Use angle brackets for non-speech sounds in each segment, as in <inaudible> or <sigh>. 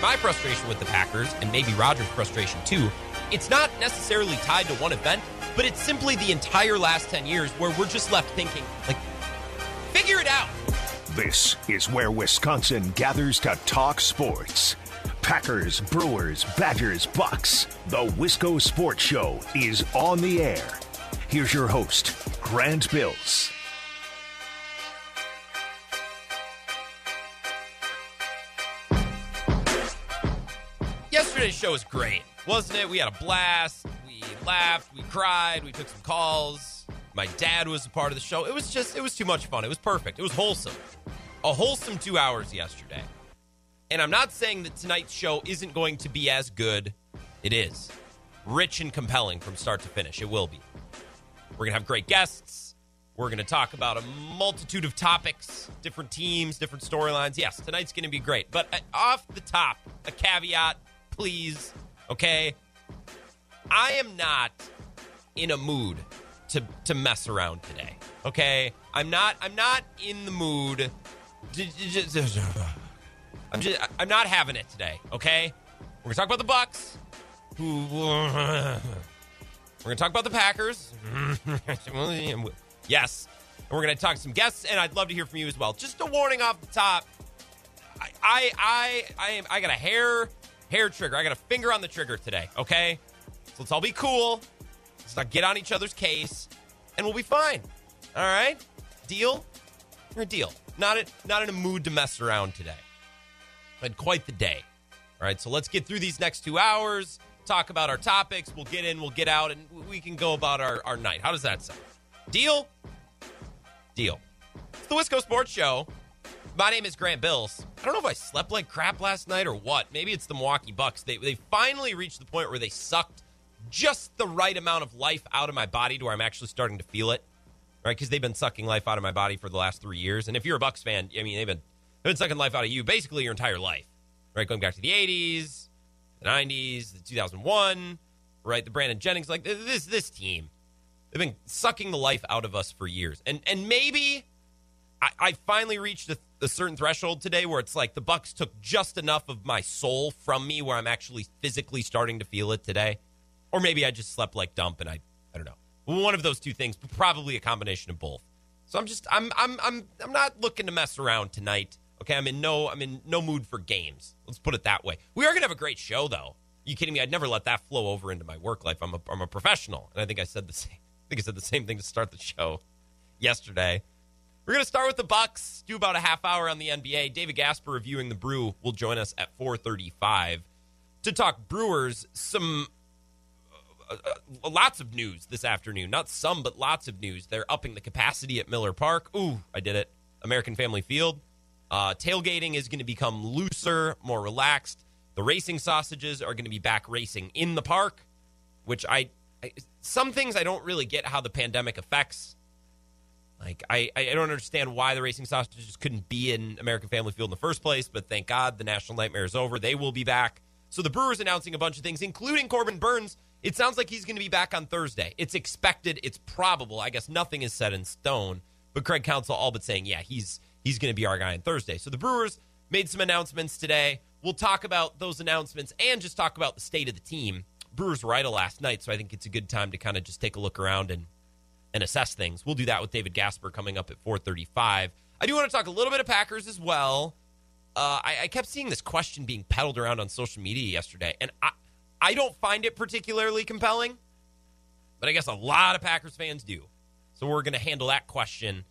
my frustration with the Packers, and maybe Rodgers' frustration too, it's not necessarily tied to one event, but it's simply the entire last 10 years where we're just left thinking, like, figure it out. This is where Wisconsin gathers to talk sports. Packers, Brewers, Badgers, Bucks. The Wisco Sports Show is on the air. Here's your host, Grant Bills. Yesterday's show was great, wasn't it? We had a blast. We laughed, we cried, we took some calls. My dad was a part of the show. It was just, it was too much fun. It was perfect. It was wholesome. A wholesome two hours yesterday. And I'm not saying that tonight's show isn't going to be as good. It is. Rich and compelling from start to finish. It will be. We're going to have great guests. We're going to talk about a multitude of topics, different teams, different storylines. Yes, tonight's going to be great. But uh, off the top, a caveat, please. Okay? I am not in a mood to to mess around today. Okay? I'm not I'm not in the mood I'm just I'm not having it today, okay? We're going to talk about the Bucks. We're going to talk about the Packers. <laughs> yes. And we're going to talk to some guests and I'd love to hear from you as well. Just a warning off the top. I I I I am I got a hair hair trigger. I got a finger on the trigger today, okay? So let's all be cool. Let's not get on each other's case and we'll be fine. All right? Deal? Or deal. Not in, not in a mood to mess around today. Had quite the day. All right, so let's get through these next two hours, talk about our topics. We'll get in, we'll get out, and we can go about our, our night. How does that sound? Deal? Deal. It's the Wisco Sports Show. My name is Grant Bills. I don't know if I slept like crap last night or what. Maybe it's the Milwaukee Bucks. They, they finally reached the point where they sucked just the right amount of life out of my body to where I'm actually starting to feel it. Right? Because they've been sucking life out of my body for the last three years. And if you're a Bucks fan, I mean, they've been They've been sucking life out of you basically your entire life, right? Going back to the 80s, the 90s, the 2001, right? The Brandon Jennings, like this this team, they've been sucking the life out of us for years. And and maybe I, I finally reached a, a certain threshold today where it's like the Bucks took just enough of my soul from me where I'm actually physically starting to feel it today. Or maybe I just slept like dump and I I don't know. One of those two things, but probably a combination of both. So I'm just I'm I'm I'm I'm not looking to mess around tonight. Okay, I'm in no I'm in no mood for games. Let's put it that way. We are gonna have a great show though. you kidding me? I'd never let that flow over into my work life. I'm a I'm a professional, and I think I said the same. <laughs> I think I said the same thing to start the show yesterday. We're gonna start with the Bucks. Do about a half hour on the NBA. David Gasper reviewing the Brew will join us at 4:35 to talk Brewers. Some uh, uh, lots of news this afternoon. Not some, but lots of news. They're upping the capacity at Miller Park. Ooh, I did it. American Family Field. Uh, tailgating is going to become looser, more relaxed. The racing sausages are going to be back racing in the park, which I, I some things I don't really get how the pandemic affects. Like I, I don't understand why the racing sausages couldn't be in American Family Field in the first place, but thank God the national nightmare is over. They will be back. So the Brewers announcing a bunch of things, including Corbin Burnes. It sounds like he's going to be back on Thursday. It's expected. It's probable. I guess nothing is set in stone. But Craig Counsell all but saying, yeah, he's he's going to be our guy on Thursday. So the Brewers made some announcements today. We'll talk about those announcements and just talk about the state of the team. Brewers were idle last night, so I think it's a good time to kind of just take a look around and and assess things. We'll do that with David Gasper coming up at 4:35. I do want to talk a little bit of Packers as well. Uh, I, I, kept seeing this question being peddled around on social media yesterday, and I I don't find it particularly compelling, but I guess a lot of Packers fans do. So we're going to handle that question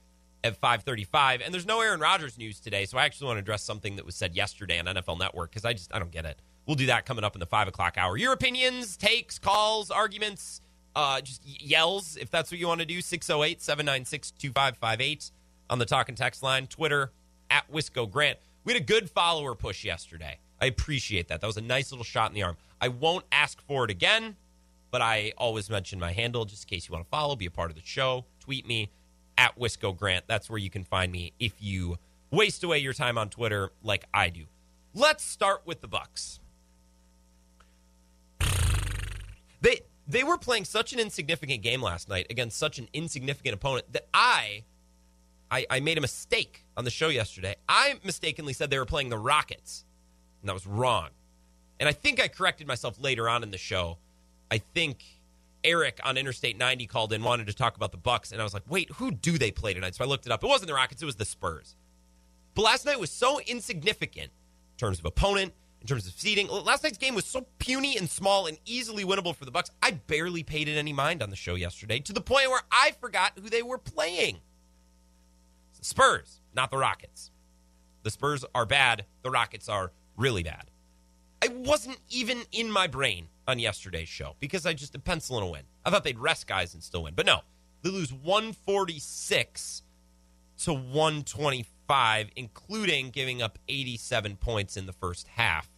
at 5:35. And there's no Aaron Rodgers news today, so I actually want to address something that was said yesterday on NFL Network because I just I don't get it. We'll do that coming up in the five o'clock hour. Your opinions, takes, calls, arguments, uh, just yells if that's what you want to do. 608 796 2558 on the talk and text line. Twitter at Wisco Grant. We had a good follower push yesterday. I appreciate that. That was a nice little shot in the arm. I won't ask for it again, but I always mention my handle just in case you want to follow, be a part of the show. Tweet me at Wisco Grant. That's where you can find me if you waste away your time on Twitter like I do. Let's start with the Bucks. They they were playing such an insignificant game last night against such an insignificant opponent that I I, I made a mistake on the show yesterday. I mistakenly said they were playing the Rockets, and that was wrong. And I think I corrected myself later on in the show. I think Eric on Interstate 90 called in, wanted to talk about the Bucks, and I was like, wait, who do they play tonight? So I looked it up. It wasn't the Rockets, it was the Spurs. But last night was so insignificant in terms of opponent, in terms of seeding. Last night's game was so puny and small and easily winnable for the Bucks. I barely paid it any mind on the show yesterday to the point where I forgot who they were playing. The Spurs, not the Rockets. The Spurs are bad. The Rockets are really bad. I wasn't even in my brain on yesterday's show because I just a pencil in a win. I thought they'd rest guys and still win, but no, they lose 146 to 125, including giving up 87 points in the first half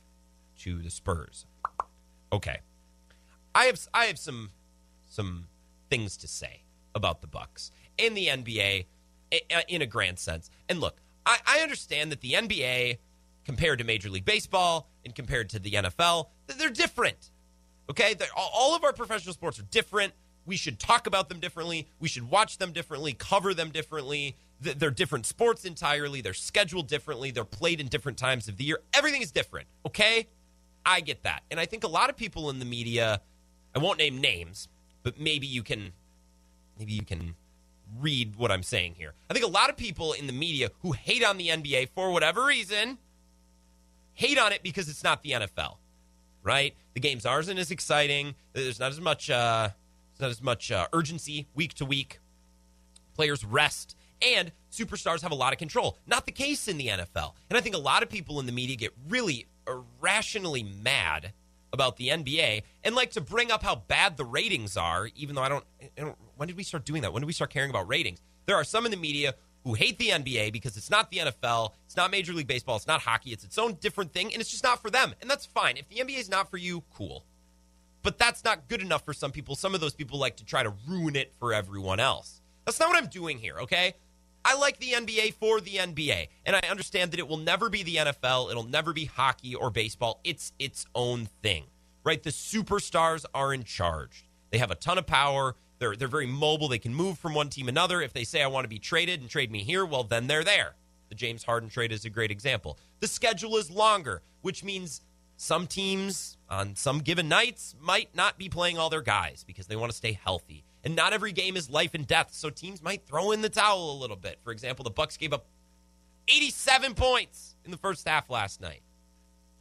to the Spurs. Okay, I have I have some some things to say about the Bucks and the NBA eh, eh, in a grand sense. And look, I, I understand that the NBA compared to Major League Baseball and compared to the NFL, they're different. Okay? They're, all of our professional sports are different. We should talk about them differently. We should watch them differently, cover them differently. They're different sports entirely. They're scheduled differently. They're played in different times of the year. Everything is different. Okay? I get that. And I think a lot of people in the media, I won't name names, but maybe you can maybe you can read what I'm saying here. I think a lot of people in the media who hate on the NBA for whatever reason hate on it because it's not the NFL, right? The games aren't as exciting. There's not as much, uh, not as much uh, urgency week to week. Players rest, and superstars have a lot of control. Not the case in the NFL. And I think a lot of people in the media get really irrationally mad about the NBA and like to bring up how bad the ratings are, even though I don't, I don't. When did we start doing that? When did we start caring about ratings? There are some in the media who hate the NBA because it's not the NFL, it's not Major League Baseball, it's not hockey, it's its own different thing, and it's just not for them. And that's fine. If the NBA is not for you, cool. But that's not good enough for some people. Some of those people like to try to ruin it for everyone else. That's not what I'm doing here, okay? I like the NBA for the NBA, and I understand that it will never be the NFL, it'll never be hockey or baseball. It's its own thing, right? The superstars are in charge. They have a ton of power. They're they're very mobile. They can move from one team another. If they say I want to be traded and trade me here, well then they're there. The James Harden trade is a great example. The schedule is longer, which means some teams on some given nights might not be playing all their guys because they want to stay healthy. And not every game is life and death, so teams might throw in the towel a little bit. For example, the Bucks gave up 87 points in the first half last night.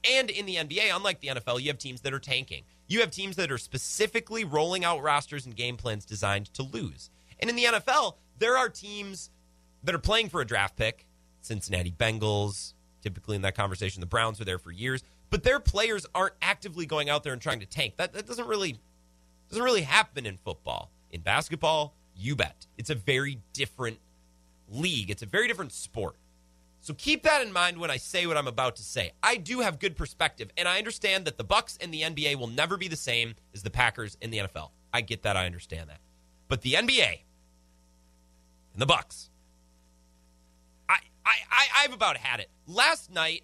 And in the NBA, unlike the NFL, you have teams that are tanking. You have teams that are specifically rolling out rosters and game plans designed to lose. And in the NFL, there are teams that are playing for a draft pick. Cincinnati Bengals, typically in that conversation, the Browns are there for years, but their players aren't actively going out there and trying to tank. That, that doesn't really doesn't really happen in football. In basketball, you bet. It's a very different league. It's a very different sport. So keep that in mind when I say what I'm about to say. I do have good perspective, and I understand that the Bucks and the NBA will never be the same as the Packers and the NFL. I get that. I understand that. But the NBA and the Bucks, I I I, I've about had it. Last night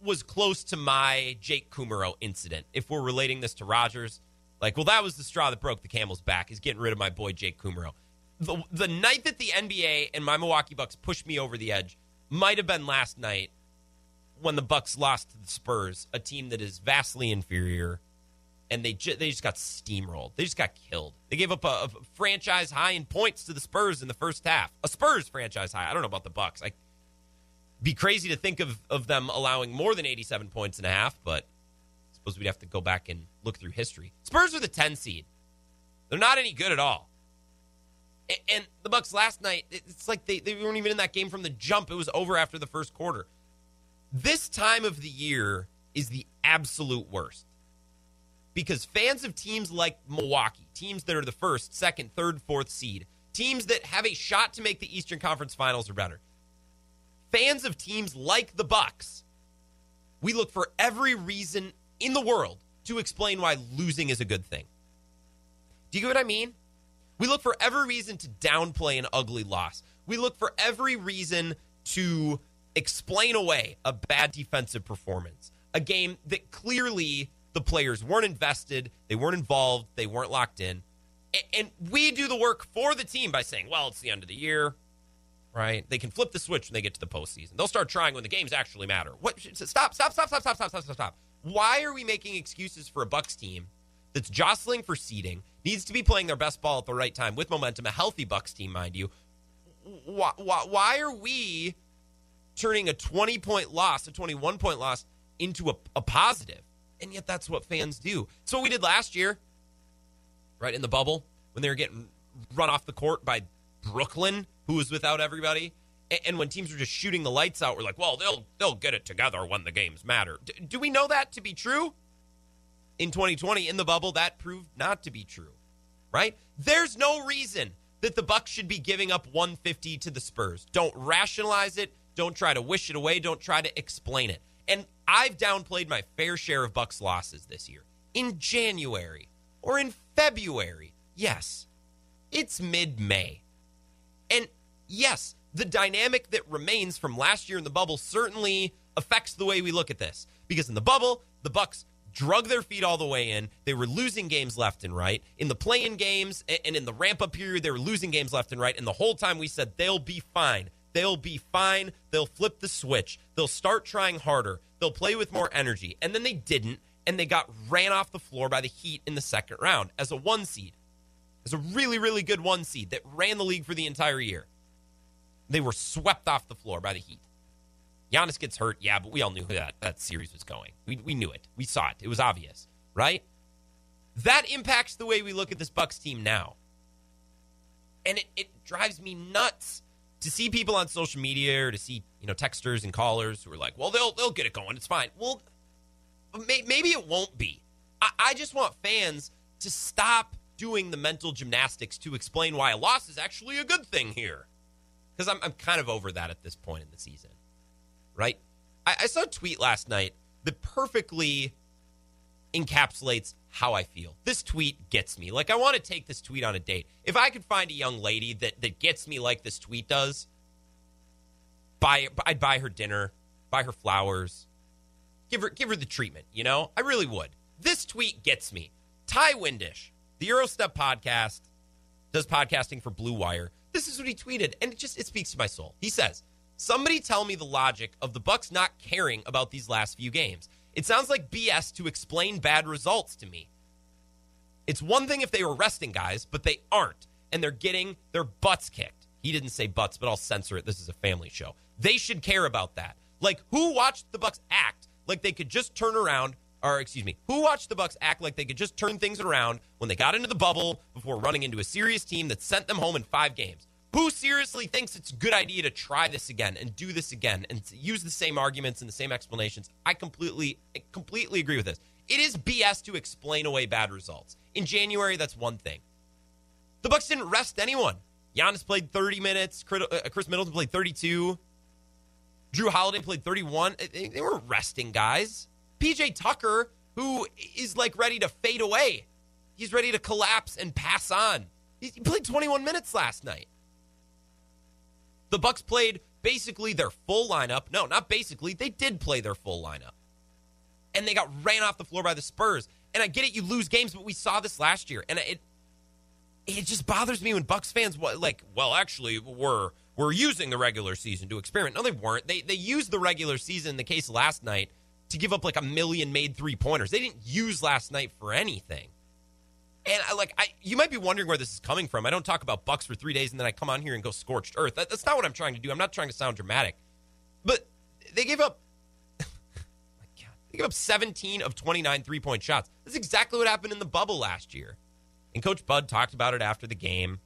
was close to my Jake Kumerow incident. If we're relating this to Rodgers, like, well, that was the straw that broke the camel's back. Is getting rid of my boy Jake Kumerow. The, the night that the NBA and my Milwaukee Bucks pushed me over the edge might have been last night when the Bucks lost to the Spurs, a team that is vastly inferior, and they ju- they just got steamrolled. They just got killed. They gave up a, a, franchise high in points to the Spurs in the first half. A Spurs franchise high. I don't know about the Bucks. I'd be crazy to think of of them allowing more than 87 points and a half, but suppose we'd have to go back and look through history. Spurs are the 10 seed. They're not any good at all. And the Bucks last night, it's like they, they weren't even in that game from the jump. It was over after the first quarter. This time of the year is the absolute worst. Because fans of teams like Milwaukee, teams that are the first, second, third, fourth seed, teams that have a shot to make the Eastern Conference Finals or better. Fans of teams like the Bucks, we look for every reason in the world to explain why losing is a good thing. Do you get what I mean? We look for every reason to downplay an ugly loss. We look for every reason to explain away a bad defensive performance. A game that clearly the players weren't invested, they weren't involved, they weren't locked in. And we do the work for the team by saying, well, it's the end of the year, right? They can flip the switch when they get to the postseason. They'll start trying when the games actually matter. What? Stop, stop, stop, stop, stop, stop, stop, stop. Why are we making excuses for a Bucks team that's jostling for seeding, needs to be playing their best ball at the right time with momentum, a healthy Bucks team, mind you? Why, why, why are we turning a 20 point loss, a 21 point loss, into a, a positive? And yet that's what fans do. It's what we did last year, right in the bubble, when they were getting run off the court by Brooklyn, who was without everybody. And when teams were just shooting the lights out, we're like, well, they'll they'll get it together when the games matter. D- do we know that to be true? In 2020, in the bubble, that proved not to be true. Right? There's no reason that the Bucks should be giving up 150 to the Spurs. Don't rationalize it. Don't try to wish it away. Don't try to explain it. And I've downplayed my fair share of Bucks losses this year. In January or in February, yes, it's mid-May. And yes, the dynamic that remains from last year in the bubble certainly affects the way we look at this. Because in the bubble, the Bucks drug their feet all the way in. They were losing games left and right. In the play-in games and in the ramp-up period, they were losing games left and right. And the whole time we said they'll be fine. They'll be fine. They'll flip the switch. They'll start trying harder. They'll play with more energy. And then they didn't, and they got ran off the floor by the Heat in the second round as a one seed. As a really, really good one seed that ran the league for the entire year. They were swept off the floor by the Heat. Giannis gets hurt, yeah, but we all knew that that series was going. We, we knew it. We saw it. It was obvious, right? That impacts the way we look at this Bucks team now. And it, it drives me nuts to see people on social media or to see, you know, texters and callers who are like, well, they'll they'll get it going. It's fine. Well, may, maybe it won't be. I, I just want fans to stop doing the mental gymnastics to explain why a loss is actually a good thing here because I'm, I'm kind of over that at this point in the season, right? I, I saw a tweet last night that perfectly encapsulates how I feel. This tweet gets me. Like I want to take this tweet on a date. If I could find a young lady that that gets me like this tweet does, buy I'd buy her dinner, buy her flowers, give her give her the treatment. You know, I really would. This tweet gets me. Ty Windish, the Eurostep podcast, does podcasting for Blue Wire. This is what he tweeted, and it just it speaks to my soul. He says, "Somebody tell me the logic of the Bucks not caring about these last few games. It sounds like BS to explain bad results to me. It's one thing if they were resting guys, but they aren't, and they're getting their butts kicked. He didn't say butts, but I'll censor it. This is a family show. They should care about that. Like who watched the Bucks act like they could just turn around or excuse me, who watched the Bucks act like they could just turn things around when they got into the bubble before running into a serious team that sent them home in 5 games? Who seriously thinks it's a good idea to try this again and do this again and use the same arguments and the same explanations? I completely I completely agree with this. It is BS to explain away bad results. In January, that's one thing. The Bucks didn't rest anyone. Giannis played 30 minutes. Khris uh, Middleton played 32. Jrue Holiday played 31. They were resting guys. PJ Tucker, who is like ready to fade away, he's ready to collapse and pass on. He played 21 minutes last night. The Bucks played basically their full lineup. No, not basically. They did play their full lineup. And they got ran off the floor by the Spurs. And I get it, you lose games, but we saw this last year. And it it just bothers me when Bucks fans like, well, actually, we're we're using the regular season to experiment. No, they weren't. They they used the regular season in the case last night to give up like a million made three pointers. They didn't use last night for anything. And I like I you might be wondering where this is coming from. I don't talk about Bucks for three days and then I come on here and go scorched earth. That, that's not what I'm trying to do. I'm not trying to sound dramatic. But they gave up <laughs> they gave up 17 of 29 three-point shots. That's exactly what happened in the bubble last year. And Coach Bud talked about it after the game.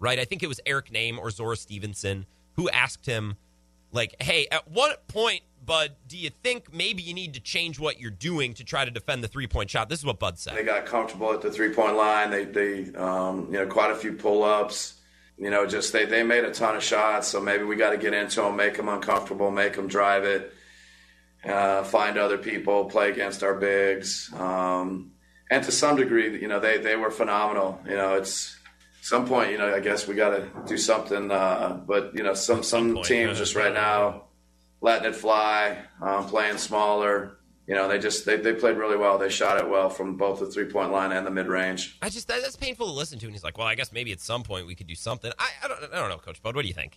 Right? I think it was Eric Nehm or Zora Stephenson who asked him, like, hey, at what point Bud, do you think maybe you need to change what you're doing to try to defend the three point shot? This is what Bud said. They got comfortable at the three point line. They, they um, you know, quite a few pull ups. You know, just they, they made a ton of shots. So maybe we got to get into them, make them uncomfortable, make them drive it, uh, find other people, play against our bigs. Um, and to some degree, you know, they, they were phenomenal. You know, it's some point, you know, I guess we got to do something. Uh, but you know, some some, some teams just right now letting it fly, um, playing smaller. You know, they just they, they played really well. They shot it well from both the three point line and the mid range. I just that, that's painful to listen to. And he's like, "Well, I guess maybe at some point we could do something." I, I don't I don't know, Coach Bud. What do you think?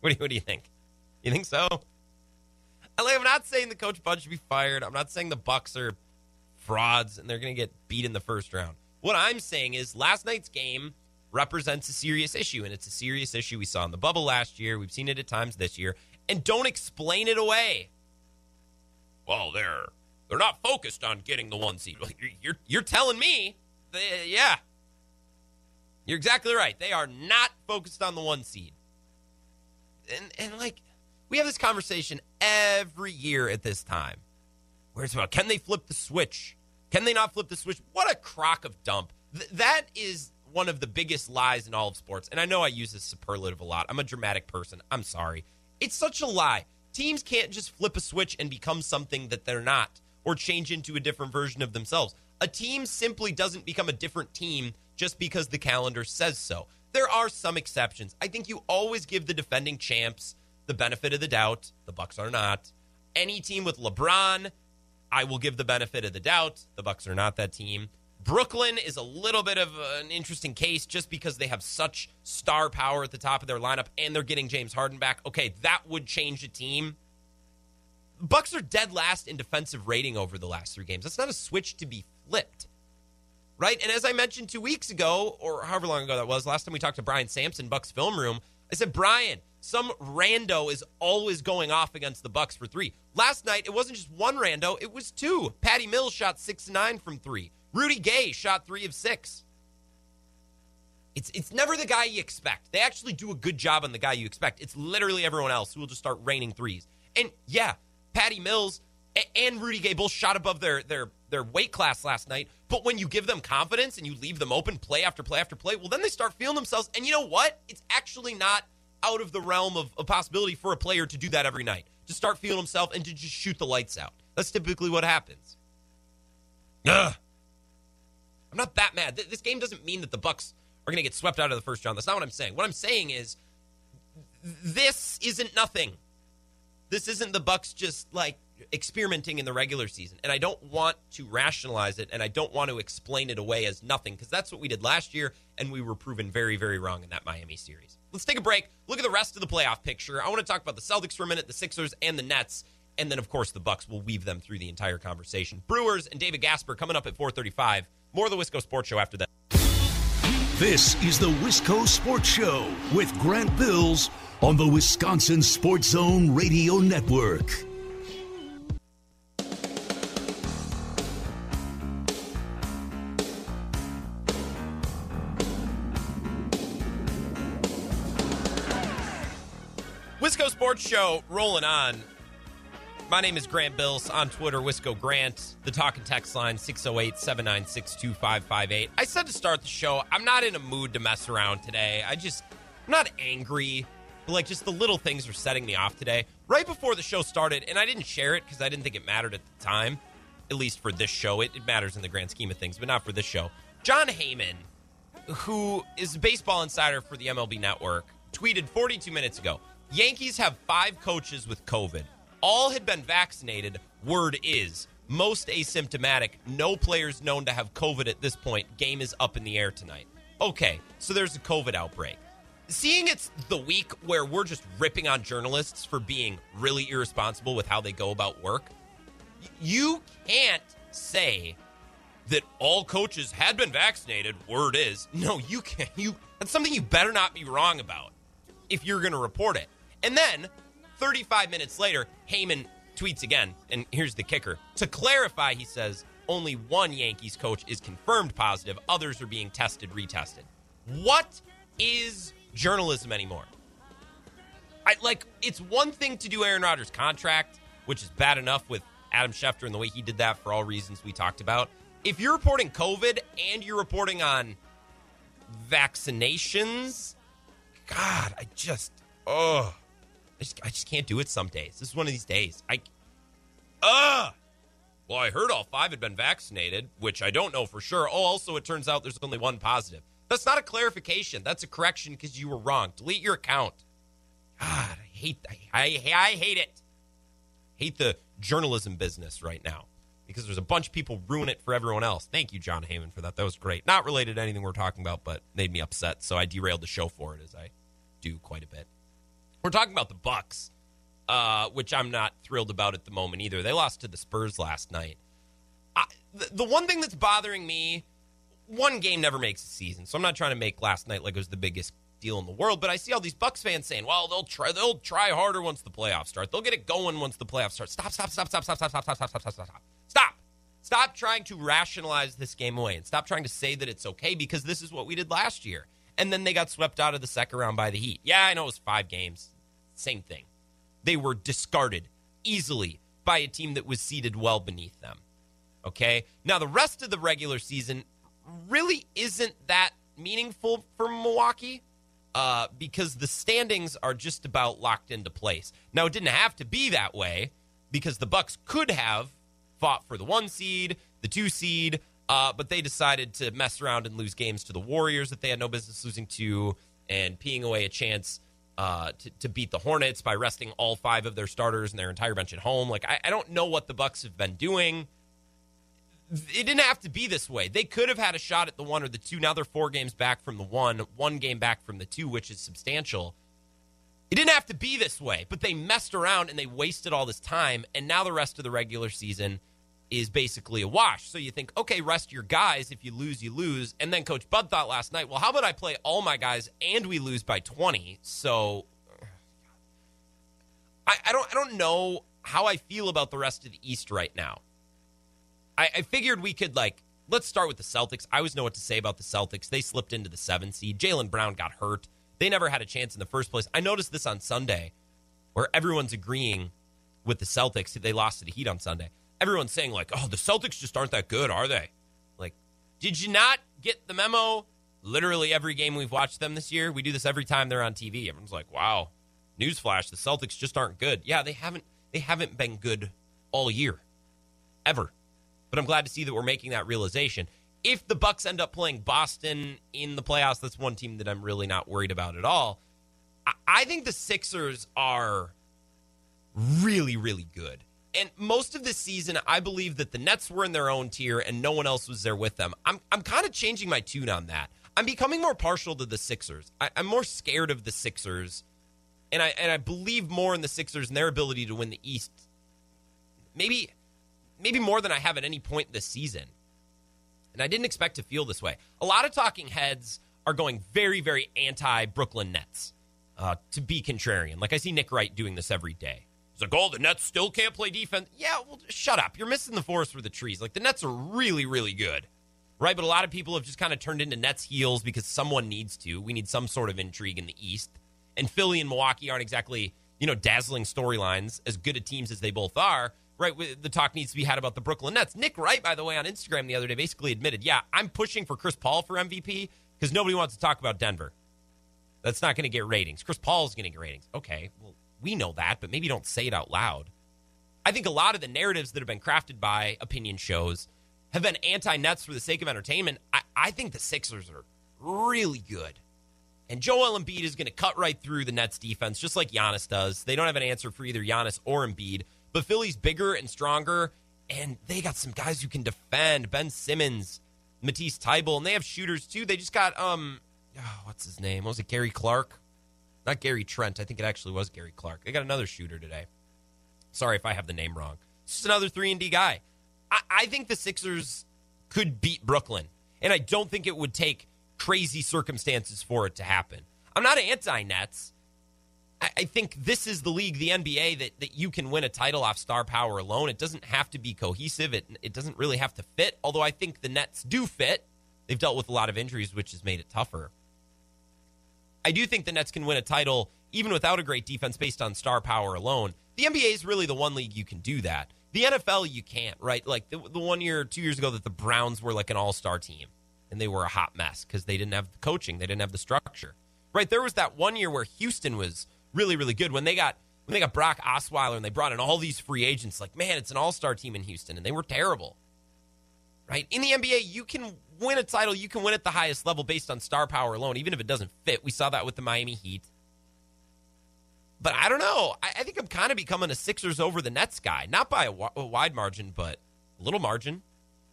What do you, what do you think? You think so? like, I'm not saying the coach Bud should be fired. I'm not saying the Bucks are frauds and they're going to get beat in the first round. What I'm saying is last night's game represents a serious issue, and it's a serious issue we saw in the bubble last year. We've seen it at times this year, and don't explain it away. Well, they're they're not focused on getting the one seed. You're you're, you're telling me, they, yeah, you're exactly right. They are not focused on the one seed, and and like we have this conversation every year at this time, where it's about can they flip the switch? Can they not flip the switch? What a crock of dump. Th- that is one of the biggest lies in all of sports. And I know I use this superlative a lot. I'm a dramatic person. I'm sorry. It's such a lie. Teams can't just flip a switch and become something that they're not or change into a different version of themselves. A team simply doesn't become a different team just because the calendar says so. There are some exceptions. I think you always give the defending champs the benefit of the doubt. The Bucks are not. Any team with LeBron, I will give the benefit of the doubt. The Bucks are not that team. Brooklyn is a little bit of an interesting case just because they have such star power at the top of their lineup and they're getting James Harden back. Okay, that would change a team. Bucks are dead last in defensive rating over the last three games. That's not a switch to be flipped. Right? And as I mentioned two weeks ago, or however long ago that was, last time we talked to Brian Sampson, Bucks Film Room, I said, Brian, some rando is always going off against the Bucks for three. Last night, it wasn't just one rando, it was two. Patty Mills shot six nine from three. Rudy Gay shot three of six. It's it's never the guy you expect. They actually do a good job on the guy you expect. It's literally everyone else who will just start raining threes. And yeah, Patty Mills and Rudy Gay both shot above their their their weight class last night. But when you give them confidence and you leave them open play after play after play, well, then they start feeling themselves. And you know what? It's actually not out of the realm of a possibility for a player to do that every night. To start feeling himself and to just shoot the lights out. That's typically what happens. Ugh. I'm not that mad. This game doesn't mean that the Bucks are going to get swept out of the first round. That's not what I'm saying. What I'm saying is this isn't nothing. This isn't the Bucks just like experimenting in the regular season. And I don't want to rationalize it and I don't want to explain it away as nothing because that's what we did last year and we were proven very very wrong in that Miami series. Let's take a break. Look at the rest of the playoff picture. I want to talk about the Celtics for a minute, the Sixers and the Nets and then of course the Bucks will weave them through the entire conversation. Brewers and David Gasper coming up at 4:35. More of the Wisco Sports Show after that. This is the Wisco Sports Show with Grant Bills on the Wisconsin Sports Zone Radio Network. Sports Show rolling on my name is Grant Bills on Twitter, Wisco Grant. The talk and text line 608 796 2558. I said to start the show, I'm not in a mood to mess around today. I just, I'm not angry, but like just the little things are setting me off today. Right before the show started, and I didn't share it because I didn't think it mattered at the time, at least for this show. It, it matters in the grand scheme of things, but not for this show. Jon Heyman, who is a baseball insider for the MLB network, tweeted 42 minutes ago Yankees have five coaches with COVID. All had been vaccinated. Word is most asymptomatic. No players known to have COVID at this point. Game is up in the air tonight. Okay, so there's a COVID outbreak. Seeing it's the week where we're just ripping on journalists for being really irresponsible with how they go about work, you can't say that all coaches had been vaccinated. Word is, no, you can't. You that's something you better not be wrong about if you're going to report it. And then 35 minutes later, Heyman tweets again, and here's the kicker. To clarify, he says only one Yankees coach is confirmed positive, others are being tested, retested. What is journalism anymore? I like it's one thing to do Aaron Rodgers' contract, which is bad enough with Adam Schefter and the way he did that for all reasons we talked about. If you're reporting COVID and you're reporting on vaccinations, God, I just oh I just, I just can't do it some days. This is one of these days. I, uh, well, I heard all five had been vaccinated, which I don't know for sure. Oh, also, it turns out there's only one positive. That's not a clarification. That's a correction because you were wrong. Delete your account. God, I hate, I, I, I hate it. Hate the journalism business right now because there's a bunch of people ruin it for everyone else. Thank you, Jon Heyman, for that. That was great. Not related to anything we're talking about, but made me upset. So I derailed the show for it, as I do quite a bit. We're talking about the Bucks. uh, which I'm not thrilled about at the moment either. They lost to the Spurs last night. I, the, the one thing that's bothering me, one game never makes a season, so I'm not trying to make last night like it was the biggest deal in the world. But I see all these Bucks fans saying, "Well, they'll try, they'll try harder once the playoffs start. They'll get it going once the playoffs start." Stop, stop, stop, stop, stop, stop, stop, stop, stop, stop, stop, stop, stop, stop. Stop trying to rationalize this game away and stop trying to say that it's okay because this is what we did last year. And then they got swept out of the second round by the Heat. Yeah, I know it was five games. Same thing. They were discarded easily by a team that was seated well beneath them. Okay? Now, the rest of the regular season really isn't that meaningful for Milwaukee uh, because the standings are just about locked into place. Now, it didn't have to be that way because the Bucks could have fought for the one seed, the two seed, uh, but they decided to mess around and lose games to the Warriors that they had no business losing to, and peeing away a chance uh, to, to, beat the Hornets by resting all five of their starters and their entire bench at home. Like I, I don't know what the Bucks have been doing. It didn't have to be this way. They could have had a shot at the one or the two. Now they're four games back from the one, one game back from the two, which is substantial. It didn't have to be this way, but they messed around and they wasted all this time. And now the rest of the regular season is basically a wash. So you think, okay, rest your guys. If you lose, you lose. And then Coach Bud thought last night, well, how about I play all my guys and we lose by 20? So I, I don't I don't know how I feel about the rest of the East right now. I, I figured we could like let's start with the Celtics. I always know what to say about the Celtics. They slipped into the seven seed. Jaylen Brown got hurt. They never had a chance in the first place. I noticed this on Sunday, where everyone's agreeing with the Celtics. That they lost to the Heat on Sunday everyone's saying like, "Oh, the Celtics just aren't that good, are they?" Like, did you not get the memo? Literally every game we've watched them this year, we do this every time they're on TV. Everyone's like, "Wow, newsflash: the Celtics just aren't good." Yeah, they haven't. They haven't been good all year, ever. But I'm glad to see that we're making that realization. If the Bucks end up playing Boston in the playoffs, that's one team that I'm really not worried about at all. I think the Sixers are really, really good and most of the season, I believe that the Nets were in their own tier and no one else was there with them. I'm I'm kind of changing my tune on that. I'm becoming more partial to the Sixers. I, am more scared of the Sixers, and I and I believe more in the Sixers and their ability to win the East. Maybe maybe more than I have at any point this season. And I didn't expect to feel this way. A lot of talking heads are going very, very anti Brooklyn Nets uh, to be contrarian. Like I see Nick Wright doing this every day. Like, oh, the Nets still can't play defense. Yeah, well, shut up. You're missing the forest for the trees. Like, the Nets are really, really good, right? But a lot of people have just kind of turned into Nets heels because someone needs to. We need some sort of intrigue in the East. And Philly and Milwaukee aren't exactly, you know, dazzling storylines, as good at teams as they both are, right? The talk needs to be had about the Brooklyn Nets. Nick Wright, by the way, on Instagram the other day basically admitted, yeah, I'm pushing for Chris Paul for MVP because nobody wants to talk about Denver. That's not going to get ratings. Chris Paul's going to get ratings. Okay, well, we know that, but maybe don't say it out loud. I think a lot of the narratives that have been crafted by opinion shows have been anti Nets for the sake of entertainment. I, I think the Sixers are really good. And Joel Embiid is going to cut right through the Nets defense, just like Giannis does. They don't have an answer for either Giannis or Embiid, but Philly's bigger and stronger, and they got some guys who can defend. Ben Simmons, Matisse Thybulle, and they have shooters too. They just got um, oh, what's his name? What was it Gary Clark? Not Gary Trent. I think it actually was Gary Clark. They got another shooter today. Sorry if I have the name wrong. It's just another 3 and D guy. I, I think the Sixers could beat Brooklyn. And I don't think it would take crazy circumstances for it to happen. I'm not anti Nets. I, I think this is the league, the NBA, that, that you can win a title off star power alone. It doesn't have to be cohesive. It, it doesn't really have to fit, although I think the Nets do fit. They've dealt with a lot of injuries, which has made it tougher. I do think the Nets can win a title even without a great defense based on star power alone. The NBA is really the one league you can do that. The NFL, you can't, right? Like the, the one year, two years ago, that the Browns were like an all star team and they were a hot mess because they didn't have the coaching, they didn't have the structure, right? There was that one year where Houston was really, really good when they got when they got Brock Osweiler and they brought in all these free agents. Like, man, it's an all star team in Houston, and they were terrible, right? In the NBA, you can win a title, you can win at the highest level based on star power alone, even if it doesn't fit. We saw that with the Miami Heat. But I don't know. I, I think I'm kind of becoming a Sixers over the Nets guy. Not by a, w- a wide margin, but a little margin,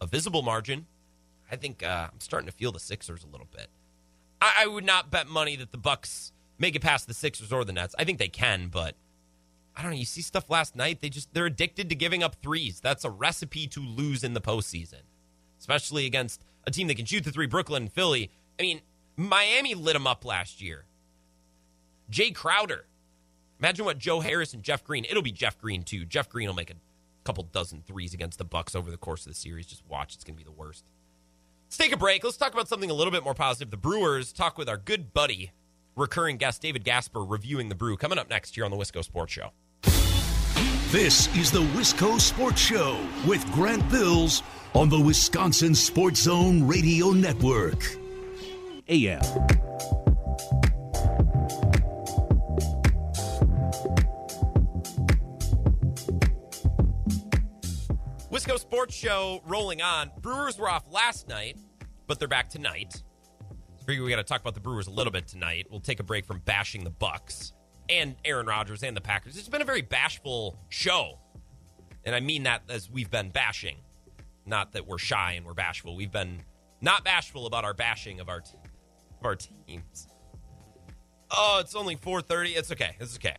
a visible margin. I think uh, I'm starting to feel the Sixers a little bit. I, I would not bet money that the Bucks make it past the Sixers or the Nets. I think they can, but I don't know. You see stuff last night. They just they're addicted to giving up threes. That's a recipe to lose in the postseason, especially against a team that can shoot the three. Brooklyn and Philly. I mean, Miami lit them up last year. Jae Crowder. Imagine what Joe Harris and Jeff Green. It'll be Jeff Green too. Jeff Green will make a couple dozen threes against the Bucks over the course of the series. Just watch. It's going to be the worst. Let's take a break. Let's talk about something a little bit more positive. The Brewers talk with our good buddy, recurring guest David Gasper, reviewing the brew. Coming up next here on the Wisco Sports Show. This is the Wisco Sports Show with Grant Bills on the Wisconsin Sports Zone Radio Network. AM. Wisco Sports Show rolling on. Brewers were off last night, but they're back tonight. Figure we got to talk about the Brewers a little bit tonight. We'll take a break from bashing the Bucks and Aaron Rodgers and the Packers. It's been a very bashful show, and I mean that as we've been bashing, not that we're shy and we're bashful. We've been not bashful about our bashing of our t- of our teams. Oh, it's only 4:30. It's okay. It's okay.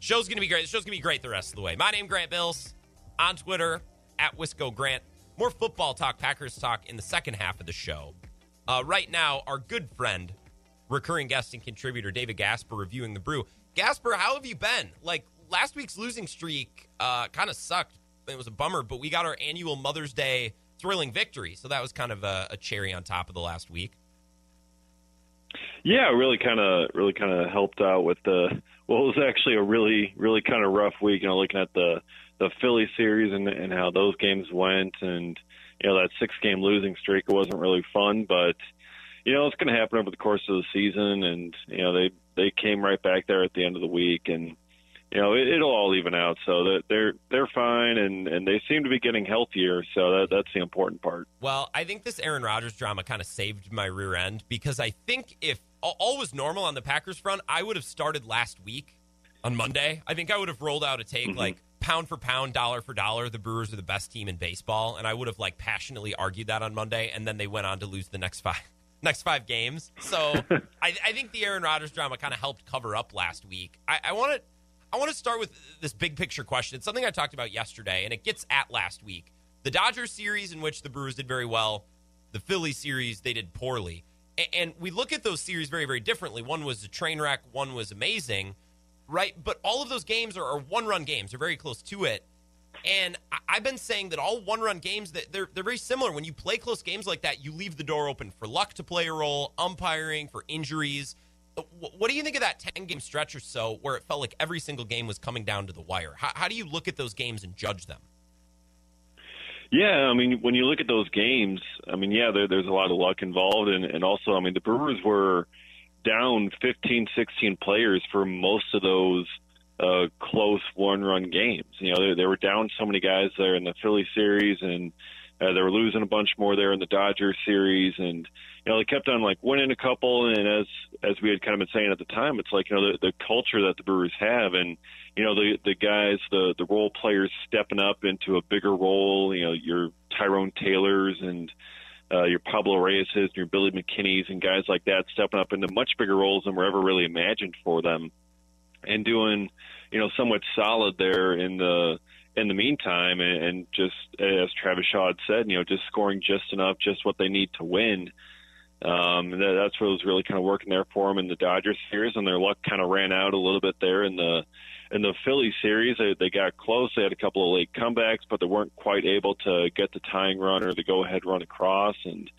Show's gonna be great. The show's gonna be great the rest of the way. My name Grant Bills on Twitter at Wisco Grant. More football talk, Packers talk in the second half of the show. Uh, right now, our good friend, recurring guest and contributor David Gasper reviewing the brew. Gasper, how have you been? Like last week's losing streak uh, kind of sucked. It was a bummer, but we got our annual Mother's Day thrilling victory, so that was kind of a, a cherry on top of the last week. Yeah, really kind of really kind of helped out with the well, it was actually a really really kind of rough week. You know, looking at the the Philly series and and how those games went, and you know that six game losing streak wasn't really fun, but you know it's going to happen over the course of the season, and you know they they came right back there at the end of the week, and you know it, it'll all even out. So they're they're fine, and and they seem to be getting healthier. So that that's the important part. Well, I think this Aaron Rodgers drama kind of saved my rear end because I think if all was normal on the Packers front, I would have started last week on Monday. I think I would have rolled out a take mm-hmm. like pound for pound, dollar for dollar, the Brewers are the best team in baseball, and I would have like passionately argued that on Monday, and then they went on to lose the next <laughs> five next five games. So <laughs> I, I, think the Aaron Rodgers drama kind of helped cover up last week. I want to I want to start with this big picture question. It's something I talked about yesterday, and it gets at last week. The Dodgers series, in which the Brewers did very well, the Philly series, they did poorly. And we look at those series very, very differently. One was a train wreck, one was amazing right? But all of those games are, are one run games. They're very close to it. And I've been saying that all one run games that they're they're very similar. When you play close games like that, you leave the door open for luck to play a role, umpiring, for injuries. Uh, what do you think of that 10 game stretch or so where it felt like every single game was coming down to the wire? How, how do you look at those games and judge them? Yeah, I mean, when you look at those games, I mean, yeah, there, there's a lot of luck involved, and, and also, I mean, the Brewers were down 15, 16 players for most of those uh, close one-run games. You know, they, they were down so many guys there in the Philly series, and uh, they were losing a bunch more there in the Dodgers series, and you know they kept on like winning a couple. And as as we had kind of been saying at the time, it's like you know the, the culture that the Brewers have, and you know the the guys, the the role players stepping up into a bigger role. You know your Tyrone Taylors and uh, your Pablo Reyes and your Billy McKinney's and guys like that stepping up into much bigger roles than were ever really imagined for them, and doing, you know, somewhat solid there in the in the meantime, and, and just as Travis Shaw had said, you know, just scoring just enough, just what they need to win. Um, that, that's what was really kind of working there for them in the Dodgers series, and their luck kind of ran out a little bit there in the in the Philly series, they, they got close. They had a couple of late comebacks, but they weren't quite able to get the tying run or the go-ahead run across. And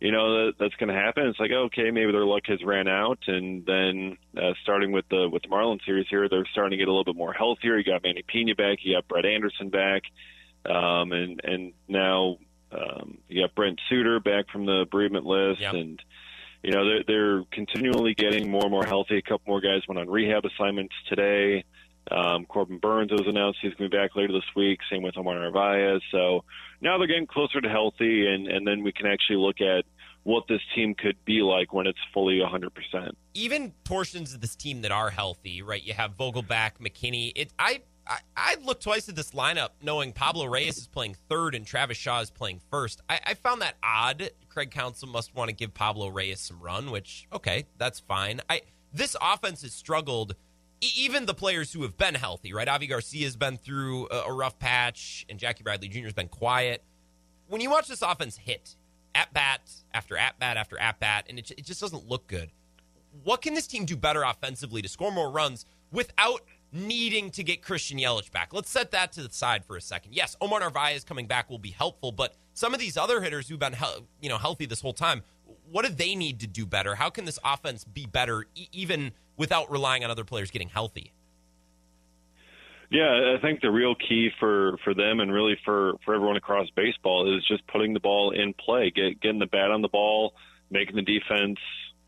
you know that, that's going to happen. It's like okay, maybe their luck has ran out, and then uh, starting with the with the Marlins series here, they're starting to get a little bit more healthier. You got Manny Piña back, you got Brett Anderson back, um, and and now um, you got Brent Suter back from the bereavement list, yep. and you know, they're, they're continually getting more and more healthy. A couple more guys went on rehab assignments today. Um, Corbin Burnes was announced he's going to be back later this week. Same with Omar Narvaez. So now they're getting closer to healthy, and, and then we can actually look at what this team could be like when it's fully 100%. Even portions of this team that are healthy, right? You have Vogelbach, McKinney. It, I I, I'd look twice at this lineup knowing Pablo Reyes is playing third and Travis Shaw is playing first. I, I found that odd. Craig Counsell must want to give Pablo Reyes some run, which, okay, that's fine. I This offense has struggled even the players who have been healthy, right? Avi Garcia has been through a, rough patch, and Jackie Bradley Jr. has been quiet. When you watch this offense hit at bat after at bat after at bat, and it, it just doesn't look good. What can this team do better offensively to score more runs without needing to get Christian Yelich back? Let's set that to the side for a second. Yes, Omar Narvaez coming back will be helpful, but some of these other hitters who've been you know healthy this whole time, what do they need to do better? How can this offense be better, e- even without relying on other players getting healthy? Yeah, I think the real key for for them and really for for everyone across baseball is just putting the ball in play, get, getting the bat on the ball, making the defense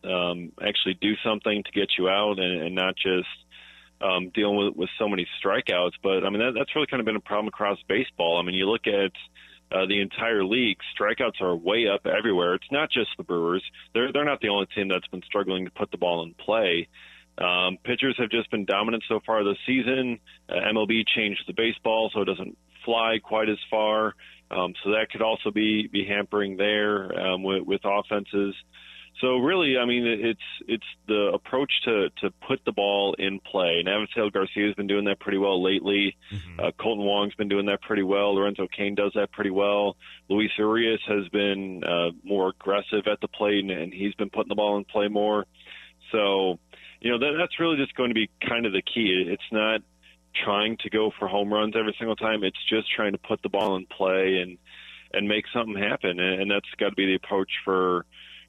um, actually do something to get you out, and, and not just um, dealing with, with so many strikeouts. But I mean, that, that's really kind of been a problem across baseball. I mean, you look at uh, the entire league, strikeouts are way up everywhere. It's not just the Brewers; they're they're not the only team that's been struggling to put the ball in play. Um, pitchers have just been dominant so far this season. Uh, MLB changed the baseball so it doesn't fly quite as far, um, so that could also be be hampering there um, with, with offenses. So really, I mean, it's it's the approach to to put the ball in play. Avisail Garcia has been doing that pretty well lately. Mm-hmm. Uh, Kolten Wong's been doing that pretty well. Lorenzo Cain does that pretty well. Luis Urias has been uh, more aggressive at the plate, and, and he's been putting the ball in play more. So, you know, that, that's really just going to be kind of the key. It's not trying to go for home runs every single time. It's just trying to put the ball in play and and make something happen, and, and that's got to be the approach for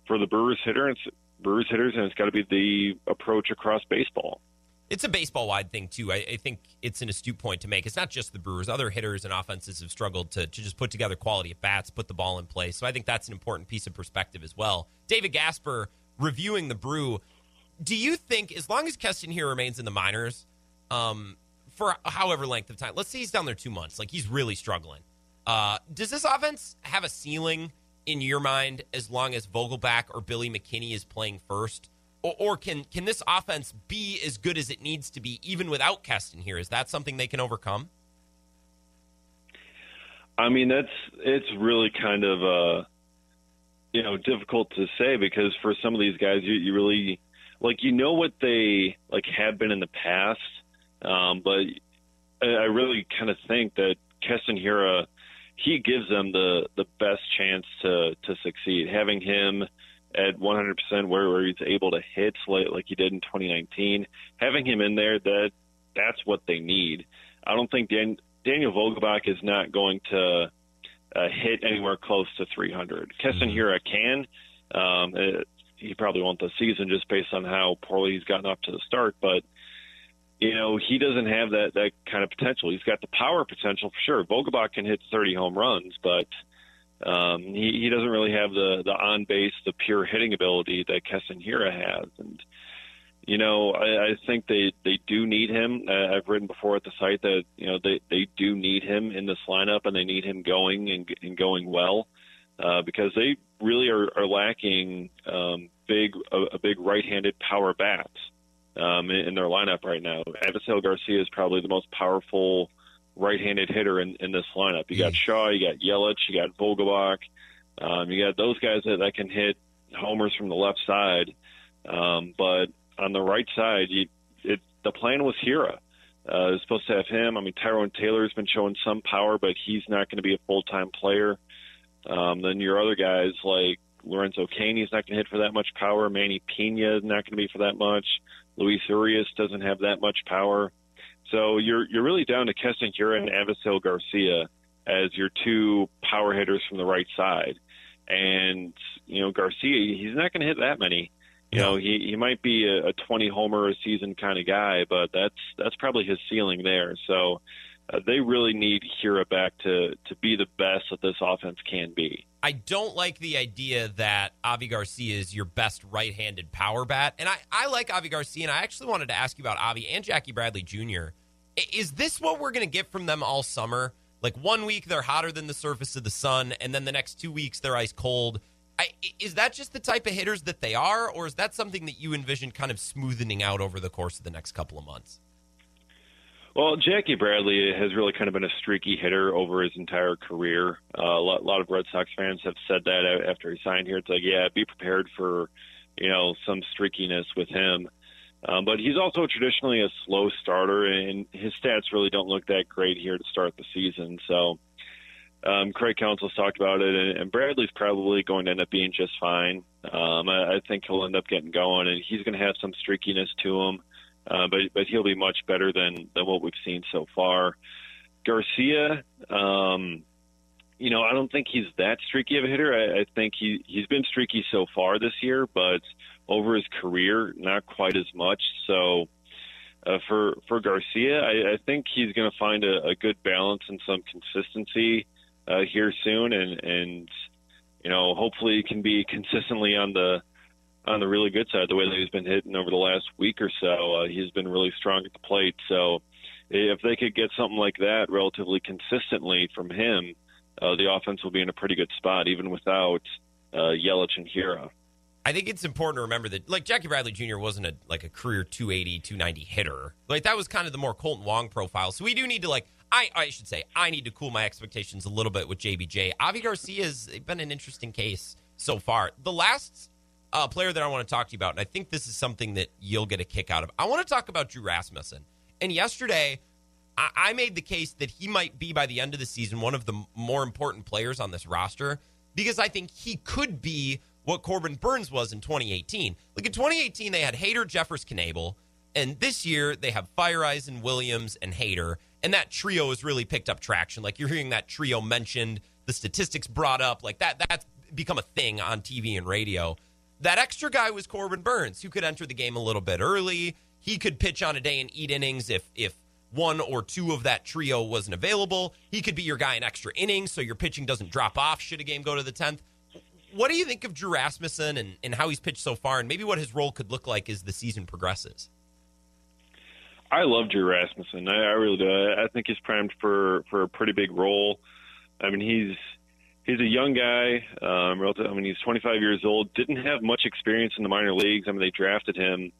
for the Brewers hitter and Brewers hitters, and it's got to be the approach across baseball. It's a baseball wide thing too. I, I, think it's an astute point to make. It's not just the Brewers; other hitters and offenses have struggled to, to just put together quality at bats, put the ball in play. So I think that's an important piece of perspective as well. David Gasper reviewing the Brew. Do you think, as long as Keston Hiura remains in the minors, um, for however length of time, let's say he's down there two months, like he's really struggling. Uh, does this offense have a ceiling in your mind as long as Vogelbach or Billy McKinney is playing first? Or, or, can can this offense be as good as it needs to be even without Keston Hiura? Is that something they can overcome? I mean, that's it's really kind of uh, you know difficult to say because for some of these guys, you, you really like you know what they like have been in the past, um, but I really kind of think that Keston Hiura – he gives them the the best chance to to succeed. Having him at 100% where, where he's able to hit like, like he did in 2019, having him in there, that that's what they need. I don't think Dan, Daniel Vogelbach is not going to uh, hit anywhere close to 300. Keston mm-hmm. Can. Um, it, he probably won't this season just based on how poorly he's gotten up to the start, but you know, he doesn't have that that kind of potential. He's got the power potential for sure. Vogelbach can hit 30 home runs, but um, he, he doesn't really have the the on base, the pure hitting ability that Keston Hiura has. And you know, I, I think they they do need him. Uh, I've written before at the site that you know they they do need him in this lineup, and they need him going and, and going well uh, because they really are, are lacking um, big a, a big right-handed power bats um, in, in their lineup right now. Avisail Garcia is probably the most powerful right-handed hitter in, in this lineup. You got Shaw, you got Yelich, you got Vogelbach, um, you got those guys that, that can hit homers from the left side. Um, but on the right side, you, it, the plan was Hiura. Uh, was supposed to have him. I mean, Tyrone Taylor's been showing some power, but he's not going to be a full-time player. Um, then your other guys like Lorenzo Cain, he's not going to hit for that much power. Manny Piña is not going to be for that much. Luis Urias doesn't have that much power. So you're you're really down to Keston Hiura and Avisail Garcia as your two power hitters from the right side. And, you know, Garcia, he's not going to hit that many. You know, he, he might be a, a 20 homer a season kind of guy, but that's that's probably his ceiling there. So uh, they really need Hiura back to to be the best that this offense can be. I don't like the idea that Avi Garcia is your best right handed power bat. And I, I like Avi Garcia, and I actually wanted to ask you about Avi and Jackie Bradley Jr. Is this what we're going to get from them all summer? Like one week they're hotter than the surface of the sun, and then the next two weeks they're ice cold. I, is that just the type of hitters that they are, or is that something that you envision kind of smoothing out over the course of the next couple of months? Well, Jackie Bradley has really kind of been a streaky hitter over his entire career. Uh, a, lot, a lot of Red Sox fans have said that after he signed here. It's like, yeah, be prepared for, you know, some streakiness with him. Um, but he's also traditionally a slow starter, and his stats really don't look that great here to start the season. So um, Craig Counsell's talked about it, and, and Bradley's probably going to end up being just fine. Um, I, I think he'll end up getting going, and he's going to have some streakiness to him, uh, but but he'll be much better than than what we've seen so far. Garcia, um, you know, I don't think he's that streaky of a hitter. I, I think he he's been streaky so far this year, but over his career, not quite as much. So. Uh, for for Garcia, I, I think he's going to find a, a good balance and some consistency uh, here soon, and and you know hopefully he can be consistently on the on the really good side, the way that he's been hitting over the last week or so. Uh, he's been really strong at the plate, so if they could get something like that relatively consistently from him, uh, the offense will be in a pretty good spot, even without uh, Yelich and Hiura. I think it's important to remember that, like Jackie Bradley Jr. wasn't a like a career 280, 290 hitter. Like that was kind of the more Kolten Wong profile. So we do need to like I I should say I need to cool my expectations a little bit with JBJ. Avi Garcia has been an interesting case so far. The last uh, player that I want to talk to you about, and I think this is something that you'll get a kick out of. I want to talk about Drew Rasmussen. And yesterday, I, I made the case that he might be by the end of the season one of the more important players on this roster because I think he could be what Corbin Burnes was in 2018. Like in 2018, they had Hader, Jeffress, Knebel, and this year they have Feyereisen and Williams, and Hader, and that trio has really picked up traction. Like you're hearing that trio mentioned, the statistics brought up, like that. That's become a thing on TV and radio. That extra guy was Corbin Burnes, who could enter the game a little bit early. He could pitch on a day and eat innings if if one or two of that trio wasn't available. He could be your guy in extra innings, so your pitching doesn't drop off should a game go to the tenth what do you think of Drew Rasmussen and, and how he's pitched so far, and maybe what his role could look like as the season progresses? I love Drew Rasmussen. I, I really do. I, I think he's primed for for a pretty big role. I mean, he's he's a young guy. Um, I mean, he's 25 years old. Didn't have much experience in the minor leagues. I mean, they drafted him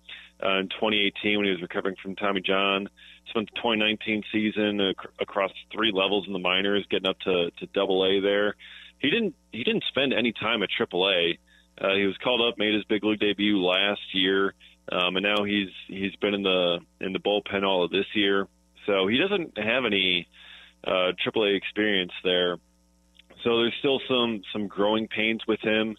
uh, in 2018 when he was recovering from Tommy John. Spent the 2019 season ac- across three levels in the minors, getting up to to Double A there he didn't he didn't spend any time at AAA. Uh, he was called up, made his big league debut last year, um, and now he's he's been in the in the bullpen all of this year. So he doesn't have any uh, AAA experience there. So there's still some some growing pains with him.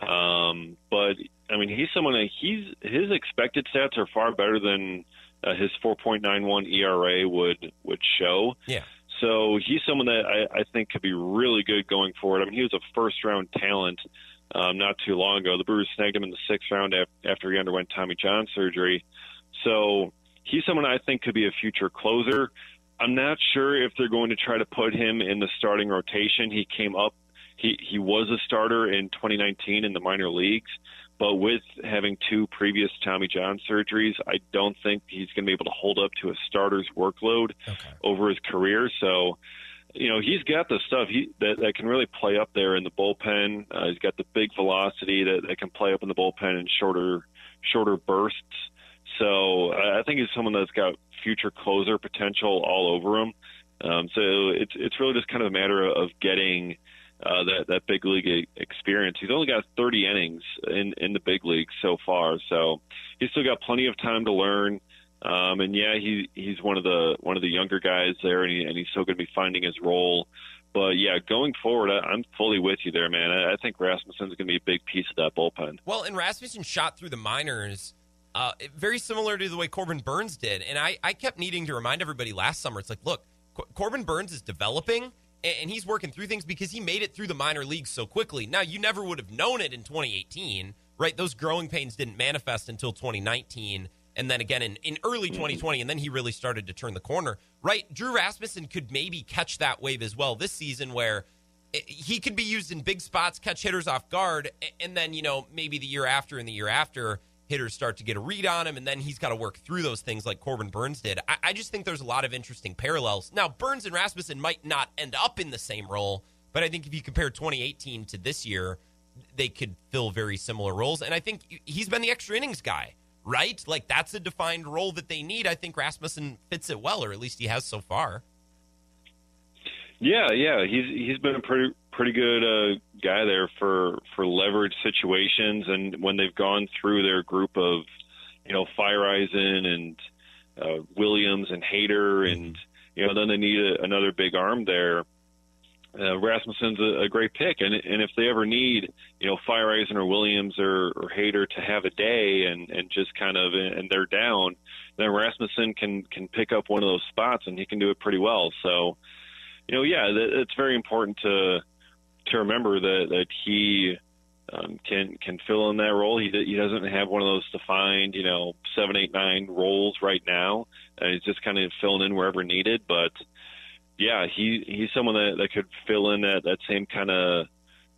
Um, but I mean, he's someone that he's his expected stats are far better than uh, his 4.91 ERA would would show. Yeah. So he's someone that I, I think could be really good going forward. I mean, he was a first round talent um, not too long ago. The Brewers snagged him in the sixth round after he underwent Tommy John surgery. So he's someone I think could be a future closer. I'm not sure if they're going to try to put him in the starting rotation. He came up, he, he was a starter in 2019 in the minor leagues. But with having two previous Tommy John surgeries, I don't think he's going to be able to hold up to a starter's workload okay. over his career. So, you know, he's got the stuff he, that, that can really play up there in the bullpen. Uh, he's got the big velocity that, that can play up in the bullpen in shorter shorter bursts. So I think he's someone that's got future closer potential all over him. Um, so it's it's really just kind of a matter of getting uh, that that big league experience. He's only got 30 innings in in the big league so far, so he's still got plenty of time to learn. Um, and yeah, he he's one of the one of the younger guys there, and, he, and he's still going to be finding his role. But yeah, going forward, I, I'm fully with you there, man. I, I think Rasmussen's going to be a big piece of that bullpen. Well, and Rasmussen shot through the minors. Uh, very similar to the way Corbin Burnes did. And I, I kept needing to remind everybody last summer it's like, look, Corbin Burnes is developing and he's working through things because he made it through the minor leagues so quickly. Now, you never would have known it in 2018, right? Those growing pains didn't manifest until 2019 and then again in, in early 2020, and then he really started to turn the corner, right? Drew Rasmussen could maybe catch that wave as well this season where he could be used in big spots, catch hitters off guard, and then, you know, maybe the year after and the year after, hitters start to get a read on him, and then he's got to work through those things like Corbin Burnes did. I, I, just think there's a lot of interesting parallels. Now, Burnes and Rasmussen might not end up in the same role, but I think if you compare 2018 to this year, they could fill very similar roles. And I think he's been the extra innings guy, right? Like that's a defined role that they need. I think Rasmussen fits it well, or at least he has so far. Yeah, yeah, he's he's been a pretty pretty good uh, guy there for for leverage situations, and when they've gone through their group of you know, Feyereisen and uh, Williams and Hader, and you know, then they need a, another big arm there. Uh, Rasmussen's a, a great pick, and and if they ever need, you know, Feyereisen or Williams or, or Hader to have a day and and just kind of and they're down, then Rasmussen can can pick up one of those spots and he can do it pretty well. So, you know, yeah, it's very important to to remember that that he um, can can fill in that role. He he doesn't have one of those defined, you know, seven, eight, nine roles right now. and he's just kind of filling in wherever needed. But yeah, he he's someone that, that could fill in that that same kind of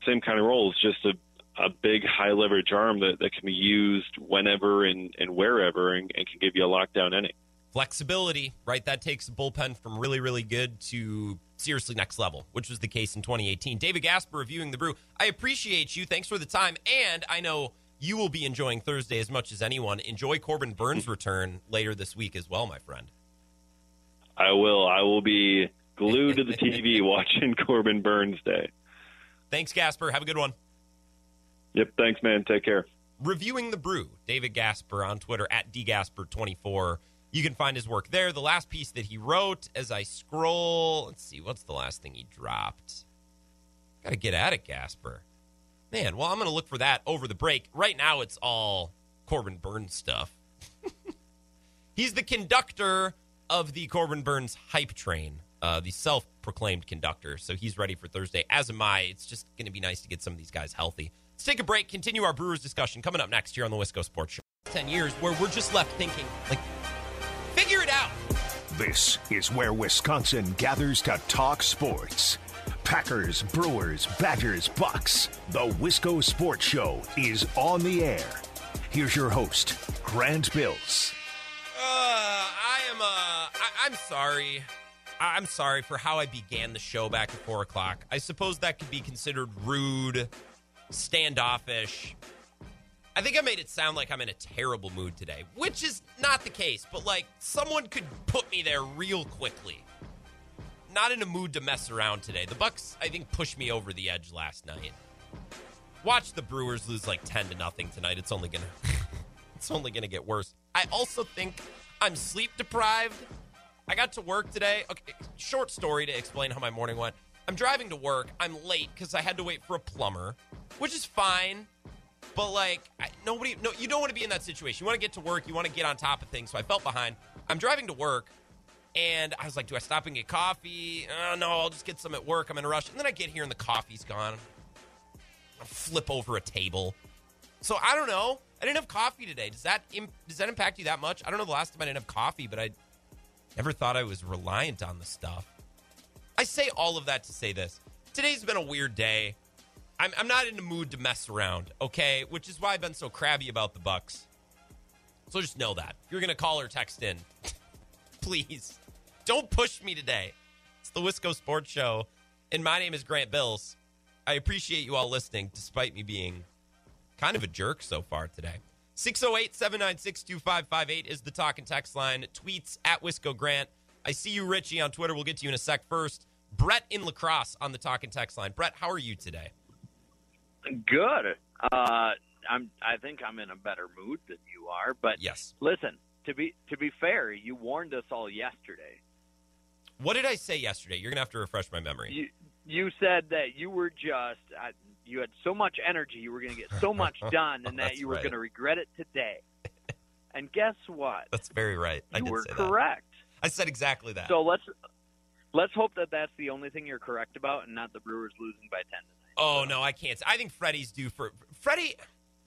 same kind of role. It's just a a big high leverage arm that, that can be used whenever and, and wherever and, and can give you a lockdown inning. Flexibility, right? That takes the bullpen from really, really good to seriously next level, which was the case in 2018. David Gasper reviewing the brew. I appreciate you. Thanks for the time. And I know you will be enjoying Thursday as much as anyone. Enjoy Corbin Burnes' return later this week as well, my friend. I will. I will be glued to the TV <laughs> watching Corbin Burnes Day. Thanks, Gasper. Have a good one. Yep. Thanks, man. Take care. Reviewing the Brew, David Gasper on Twitter at dgasper24. You can find his work there. The last piece that he wrote, as I scroll, let's see, what's the last thing he dropped? Got to get at it, Gasper. Man, well, I'm to look for that over the break. Right now, it's all Corbin Burnes stuff. <laughs> He's the conductor of the Corbin Burnes hype train, uh, the self proclaimed conductor. So he's ready for Thursday, as am I. It's just going to be nice to get some of these guys healthy. Let's take a break, continue our Brewers discussion coming up next here on the Wisco Sports Show. 10 years where we're just left thinking, like. This is where Wisconsin gathers to talk sports. Packers, Brewers, Badgers, Bucks. The Wisco Sports Show is on the air. Here's your host, Grant Bills. Uh, I am, uh, I- I'm sorry. I- I'm sorry for how I began the show back at 4 o'clock. I suppose that could be considered rude standoffish. I think I made it sound like I'm in a terrible mood today, which is not the case, but like someone could put me there real quickly. Not in a mood to mess around today. The Bucks, I think, pushed me over the edge last night. Watch the Brewers lose like 10 to nothing tonight. It's only gonna <laughs> it's only gonna get worse. I also think I'm sleep deprived. I got to work today. Okay, short story to explain how my morning went. I'm driving to work. I'm late because I had to wait for a plumber, which is fine. But like, nobody, no, you don't want to be in that situation. You want to get to work. You want to get on top of things. So I felt behind. I'm driving to work, and I was like, "Do I stop and get coffee? Uh, no, I'll just get some at work. I'm in a rush." And then I get here, and the coffee's gone. I flip over a table. So I don't know. I didn't have coffee today. Does that Im- does that impact you that much? I don't know the last time I didn't have coffee, but I never thought I was reliant on the stuff. I say all of that to say this. Today's been a weird day. I'm, I'm not in the mood to mess around, okay? Which is why I've been so crabby about the Bucks. So just know that. If you're going to call or text in, <laughs> please don't push me today. It's the Wisco Sports Show, and my name is Grant Bills. I appreciate you all listening, despite me being kind of a jerk so far today. 608 796 2558 is the talk and text line. Tweets at Wisco Grant. I see you, Richie, on Twitter. We'll get to you in a sec. First, Brett in La Crosse on the talk and text line. Brett, how are you today? Good. Uh, I'm. I think I'm in a better mood than you are. But Yes. listen, to be to be fair, you warned us all yesterday. What did I say yesterday? You're going to have to refresh my memory. You you said that you were just uh, you had so much energy, you were going to get so much <laughs> done, and that you were right. going to regret it today. <laughs> and guess what? That's very right. I You did were say that. correct. I said exactly that. So let's let's hope that that's the only thing you're correct about, and not the Brewers losing by ten tonight. Oh no, I can't. I think Freddie's due for Freddie.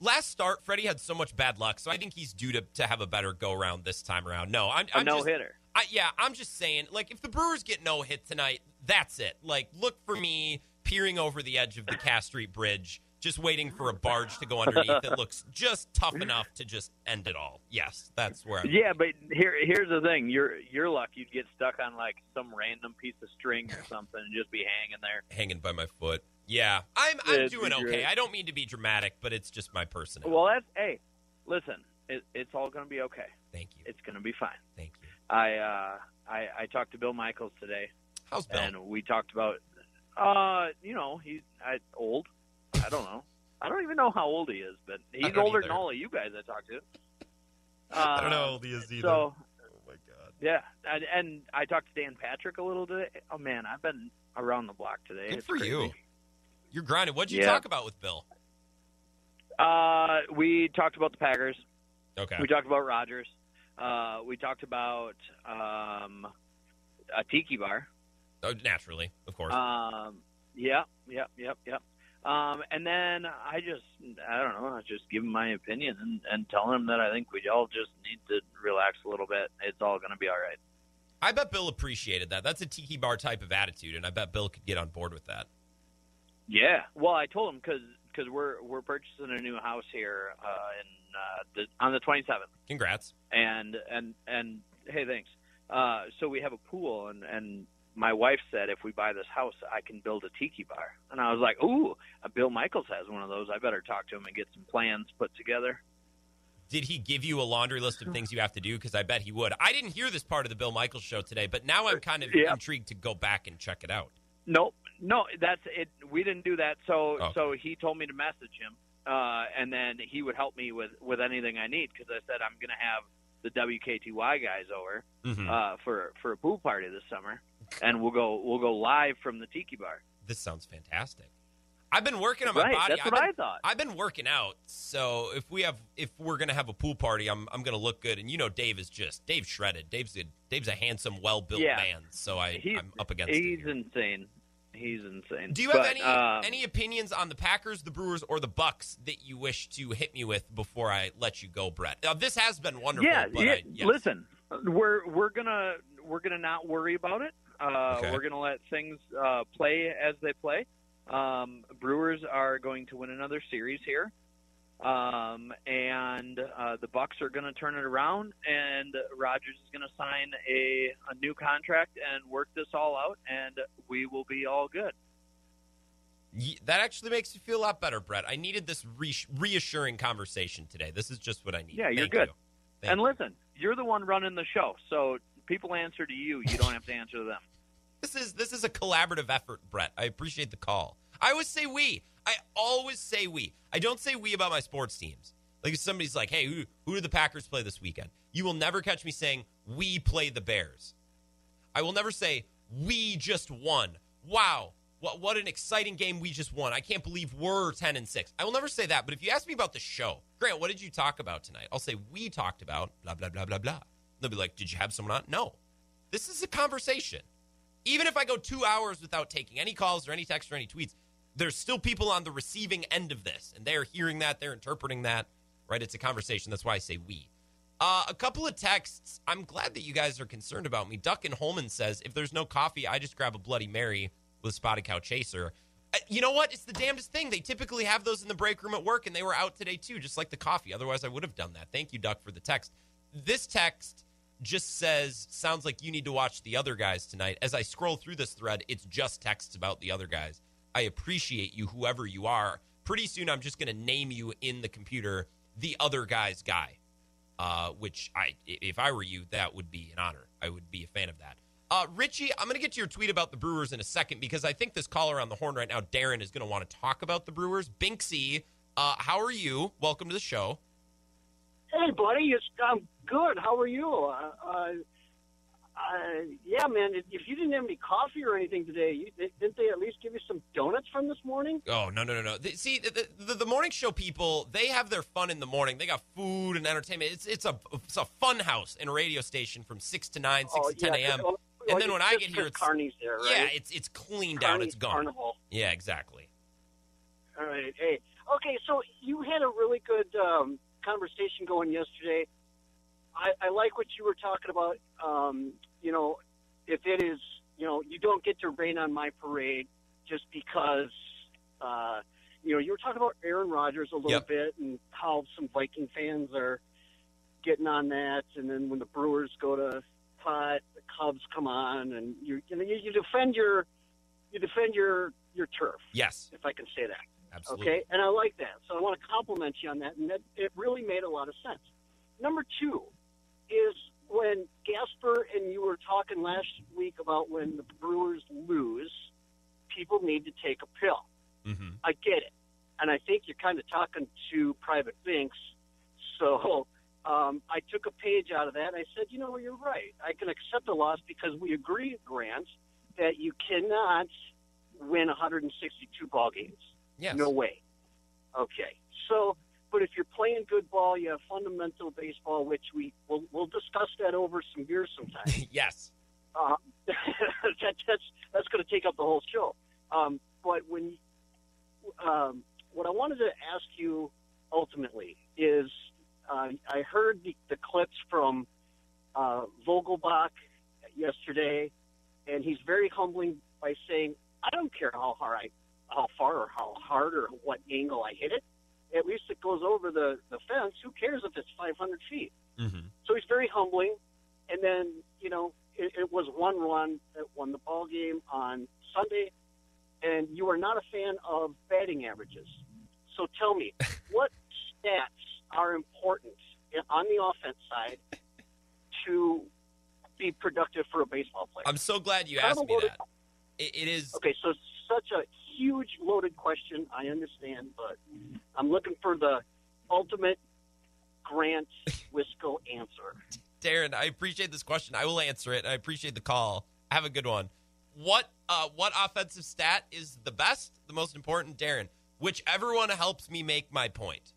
Last start, Freddie had so much bad luck, so I think he's due to, to have a better go around this time around. No, I'm, I'm no just, hitter. I, yeah, I'm just saying, like, if the Brewers get no hit tonight, that's it. Like, look for me peering over the edge of the Cass Street Bridge, just waiting for a barge to go underneath. that looks just tough enough to just end it all. Yes, that's where I'm. Yeah, but here here's the thing. Your your luck, you'd get stuck on like some random piece of string or something and just be hanging there. hanging by my foot. Yeah, I'm I'm It'd doing be okay. great. I don't mean to be dramatic, but it's just my personality. Well, that's hey, listen, it, it's all going to be okay. Thank you. It's going to be fine. Thank you. I uh I I talked to Bill Michaels today, How's Bill? and we talked about uh you know he's I, old. I don't know. I don't even know how old he is, but he's older either. than all of you guys I talked to. I don't know how Um, old he is either. So oh my god. yeah, and, and I talked to Dan Patrick a little today. Oh man, I've been around the block today. Good It's for crazy. you. You're grinding. What did you Yeah. talk about with Bill? Uh, we talked about the Packers. Okay. We talked about Rodgers. Uh, we talked about um, a tiki bar. Oh, naturally, of course. Um, yep, yep, yep, yep. Um, and then I just, I don't know, I just give him my opinion and, and tell him that I think we all just need to relax a little bit. It's all going to be all right. I bet Bill appreciated that. That's a tiki bar type of attitude, and I bet Bill could get on board with that. Yeah. Well, I told him because because we're we're purchasing a new house here uh, in uh, the, on the 27th, Congrats. and and and hey, thanks. Uh, so we have a pool, and and my wife said if we buy this house, I can build a tiki bar, and I was like, ooh, uh, Bill Michaels has one of those. I better talk to him and get some plans put together. Did he give you a laundry list of things you have to do? Because I bet he would. I didn't hear this part of the Bill Michaels show today, but now I'm kind of Yeah. intrigued to go back and check it out. Nope, no, that's it. We didn't do that. So Okay. so he told me to message him, uh, and then he would help me with with anything I need because I said I'm going to have the WKTY guys over Mhm. uh, for for a pool party this summer, and we'll go we'll go live from the tiki bar. this sounds fantastic. I've been working on my right, body. that's I've what been, I thought. I've been working out, so if we have if we're gonna have a pool party, I'm I'm gonna look good. And you know, Dave is just Dave's shredded. Dave's a Dave's a handsome, well built Yeah. man. So I He- I'm up against He's insane. He's insane. Do you have But, any um, any opinions on the Packers, the Brewers, or the Bucks that you wish to hit me with before I let you go, Brett? Now, this has been wonderful. Yeah, but yeah. I, yes. Listen, we're we're gonna we're gonna not worry about it. Uh, Okay. We're gonna let things uh, play as they play. Um, Brewers are going to win another series here, um, and uh, the Bucks are going to turn it around, and Rodgers is going to sign a, a new contract and work this all out, and we will be all good. That actually makes me feel a lot better, Brett. I needed this re- reassuring conversation today. This is just what I need. Yeah, you're Thank good. you. And you. listen, you're the one running the show, so people answer to you. You don't have to answer to them. <laughs> This is this is a collaborative effort, Brett. I appreciate the call. I always say we. I always say we. I don't say we about my sports teams. Like if somebody's like, "Hey, who who do the Packers play this weekend?" You will never catch me saying we play the Bears. I will never say we just won. Wow, what what an exciting game we just won. I can't believe we're 10 and 6. I will never say that, but if you ask me about the show, Grant, what did you talk about tonight? I'll say we talked about blah blah blah blah blah. They'll be like, "Did you have someone on?" No. This is a conversation. Even if I go 2 hours without taking any calls or any texts or any tweets, there's still people on the receiving end of this and they're hearing that, they're interpreting that, right? It's a conversation. That's why I say we. Uh, a couple of texts. I'm glad that you guys are concerned about me. Duck and Holmen says, if there's no coffee, I just grab a Bloody Mary with spotted cow chaser. Uh, you know what? It's the damnedest thing. They typically have those in the break room at work, and they were out today too, just like the coffee. Otherwise, I would have done that. Thank you, Duck, for the text. This text just says, sounds like you need to watch the other guys tonight. As I scroll through this thread, it's just texts about the other guys. I appreciate you, whoever you are. Pretty soon, I'm just going to name you in the computer the other guy's guy uh, which I, if I were you, that would be an honor. I would be a fan of that. Uh, Richie, I'm going to get to your tweet about the Brewers in a second because I think this caller on the horn right now, Darren, is going to want to talk about the Brewers. Binksy, uh, how are you? Welcome to the show. Hey, buddy, it's I'm good. How are you? Uh, uh, yeah, man. If you didn't have any coffee or anything today, you, didn't they at least give you some donuts from this morning? Oh no no no no! See the, the the morning show people they have their fun in the morning. They got food and entertainment. It's it's a it's a fun house in a radio station from six to nine, six oh, to ten yeah, a.m. oh, And then when I get here, it's Carney's there, right? Yeah, it's it's clean down. Carney's It's gone. Carnival. Yeah, exactly. All right. Hey, okay. So you had a really good um, conversation going yesterday. I, I like what you were talking about. Um, you know, if it is, you know, you don't get to rain on my parade just because, uh, you know, you were talking about Aaron Rodgers a little Yep. bit and how some Viking fans are getting on that, and then when the Brewers go to pot, the Cubs come on, and you you, know, you, defend your you defend your your turf, Yes, if I can say that. absolutely. Okay, and I like that. So I want to compliment you on that, and that it really made a lot of sense. Number two is when Gasper and you were talking last week about when the Brewers lose, people need to take a pill. hmm I get it, and I think you're kind of talking to private banks. So um, I took a page out of that. And I said, you know, you're right. I can accept a loss because we agree, Grant, that you cannot win 162 ball games. Yes. No way. Okay. So, but if you're playing good ball, you have fundamental baseball, which we we'll, we'll discuss that over some beers sometime. <laughs> yes. uh, <laughs> that, that's that's going to take up the whole show. Um, but when um, what I wanted to ask you ultimately is, uh, I heard the, the clips from uh, Vogelbach yesterday, and he's very humbling by saying, "I don't care how hard I, how far or how hard or what angle I hit it. At least it goes over the the fence. Who cares if it's 500 feet?" Mm-hmm. So he's very humbling. And then, you know, it, it was one run that won the ball game on Sunday. And you are not a fan of batting averages. So tell me, <laughs> what stats are important on the offense side to be productive for a baseball player? I'm so glad you asked me that. It, it is. Okay, so such a huge loaded question. I understand, but I'm looking for the ultimate Grant Wisco answer. Darren, I appreciate this question. I will answer it. I appreciate the call. Have a good one. What uh, what offensive stat is the best, the most important, Darren? Whichever one helps me make my point.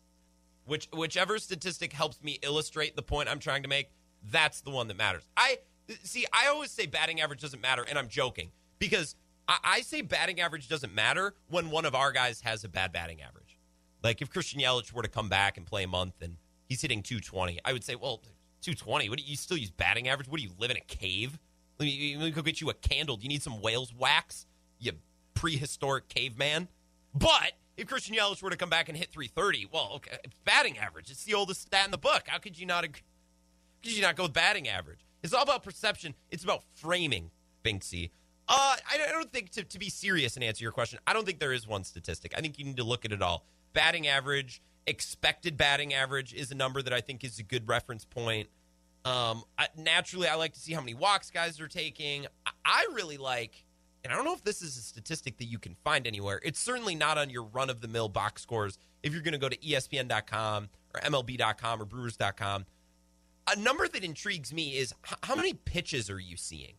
Which whichever statistic helps me illustrate the point I'm trying to make, that's the one that matters. I see. I always say batting average doesn't matter, and I'm joking because I, I say batting average doesn't matter when one of our guys has a bad batting average. Like if Christian Yelich were to come back and play a month and he's hitting 220, I would say, well, 220. What do you, still use batting average? What do you live in a cave? Let me, let me go get you a candle. Do you need some whale's wax? You prehistoric caveman. But if Christian Yelich were to come back and hit 330, well, okay, batting average. It's the oldest stat in the book. How could you not? Could you not go with batting average? It's all about perception. It's about framing, Binksy. Uh, I don't- think to, to be serious and answer your question. I don't think there is one statistic. I think you need to look at it all. Batting average, expected batting average is a number that I think is a good reference point. Um, I, naturally, I like to see how many walks guys are taking. I, I really like, and I don't know if this is a statistic that you can find anywhere. It's certainly not on your run of the mill box scores. If you're going to go to ESPN.com or MLB.com or Brewers.com, a number that intrigues me is h- how many pitches are you seeing?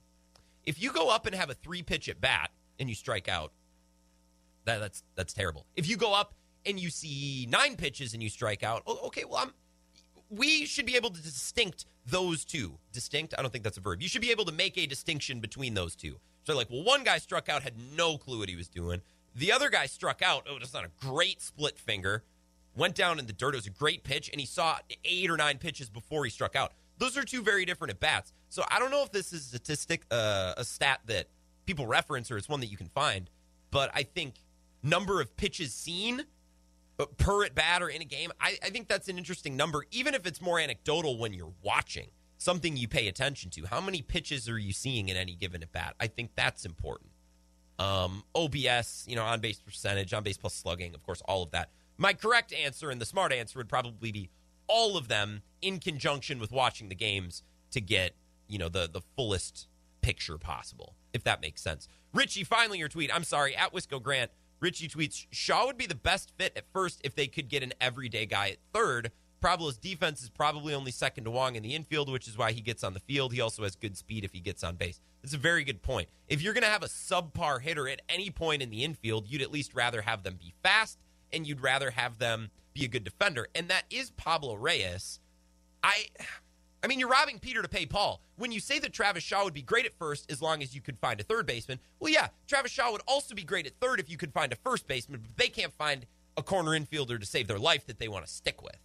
If you go up and have a three pitch at bat and you strike out, that, that's that's terrible. If you go up and you see nine pitches and you strike out, okay, well, I'm we should be able to distinct those two. Distinct? I don't think that's a verb. You should be able to make a distinction between those two. So, like, well, one guy struck out, had no clue what he was doing. The other guy struck out. Oh, that's not a great split finger. Went down in the dirt. It was a great pitch, and he saw eight or nine pitches before he struck out. Those are two very different at bats. So, I don't know if this is a statistic, uh, a stat that people reference, or it's one that you can find. But I think number of pitches seen uh, per at bat or in a game, I, I think that's an interesting number, even if it's more anecdotal when you're watching something you pay attention to. How many pitches are you seeing in any given at bat? I think that's important. Um, OPS, you know, on base percentage, on base plus slugging, of course, all of that. My correct answer and the smart answer would probably be all of them in conjunction with watching the games to get, you know, the the fullest picture possible, if that makes sense. Richie, finally your tweet. I'm sorry, at Wisco Grant. Richie tweets Shaw would be the best fit at first if they could get an everyday guy at third. Pablo's defense is probably only second to Wong in the infield, which is why he gets on the field. He also has good speed if he gets on base. It's a very good point. If you're going to have a subpar hitter at any point in the infield, you'd at least rather have them be fast and you'd rather have them be a good defender. And that is Pablo Reyes. I I mean, you're robbing Peter to pay Paul. When you say that Travis Shaw would be great at first as long as you could find a third baseman, well, yeah, Travis Shaw would also be great at third if you could find a first baseman, but they can't find a corner infielder to save their life that they want to stick with,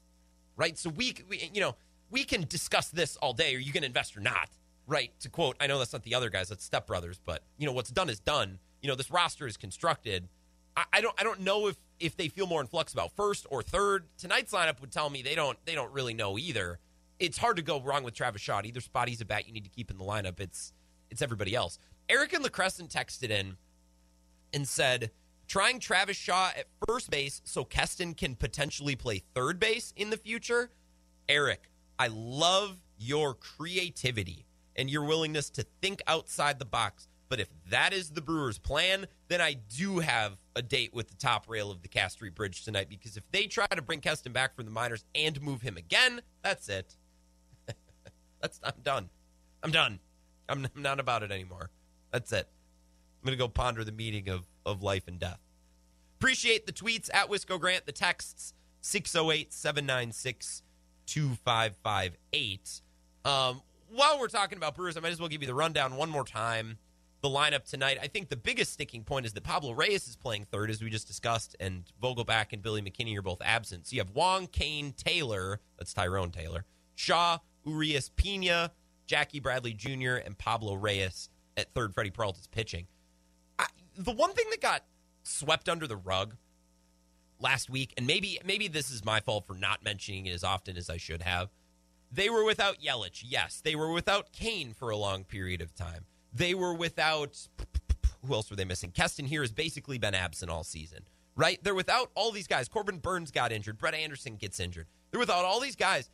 right? So we, we you know, we can discuss this all day. Are you going to invest or not? Right? To quote, I know that's not the other guys, that's Step Brothers, but you know what's done is done. You know, this roster is constructed. I, I don't, I don't know if if they feel more in flux about first or third. Tonight's lineup would tell me they don't, they don't really know either it's hard to go wrong with Travis Shaw. Either spot he's a bat you need to keep in the lineup. It's it's everybody else. Eric and La Crescent texted in and said, trying Travis Shaw at first base so Keston can potentially play third base in the future. Eric, I love your creativity and your willingness to think outside the box. But if that is the Brewers' plan, then I do have a date with the top rail of the Cass Street Bridge tonight because if they try to bring Keston back from the minors and move him again, that's it. That's I'm done. I'm done. I'm, I'm not about it anymore. That's it. I'm to go ponder the meaning of, of life and death. Appreciate the tweets at Wisco Grant, the texts 608 796 2558. Um, while we're talking about Brewers, I might as well give you the rundown one more time. The lineup tonight. I think the biggest sticking point is that Pablo Reyes is playing third, as we just discussed, and Vogelbach and Billy McKinney are both absent. So you have Wong, Cain, Taylor, that's Tyrone Taylor, Shaw, Urias Piña, Jackie Bradley Jr., and Pablo Reyes at third. Freddie Peralta's pitching. I, the one thing that got swept under the rug last week, and maybe maybe this is my fault for not mentioning it as often as I should have. They were without Yelich, yes. They were without Cain for a long period of time. They were without who else were they missing? Keston Hiura has basically been absent all season, right? They're without all these guys. Corbin Burnes got injured. Brett Anderson gets injured. They're without all these guys.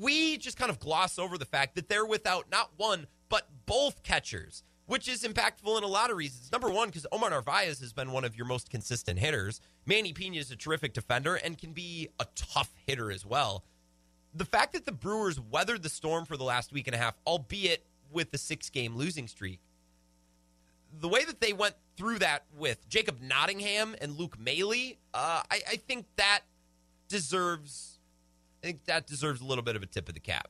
We just kind of gloss over the fact that they're without not one, but both catchers, which is impactful in a lot of reasons. Number one, because Omar Narvaez has been one of your most consistent hitters. Manny Piña is a terrific defender and can be a tough hitter as well. The fact that the Brewers weathered the storm for the last week and a half, albeit with the six game losing streak. The way that they went through that with Jacob Nottingham and Luke Maile, uh, I, I think that deserves, I think that deserves a little bit of a tip of the cap.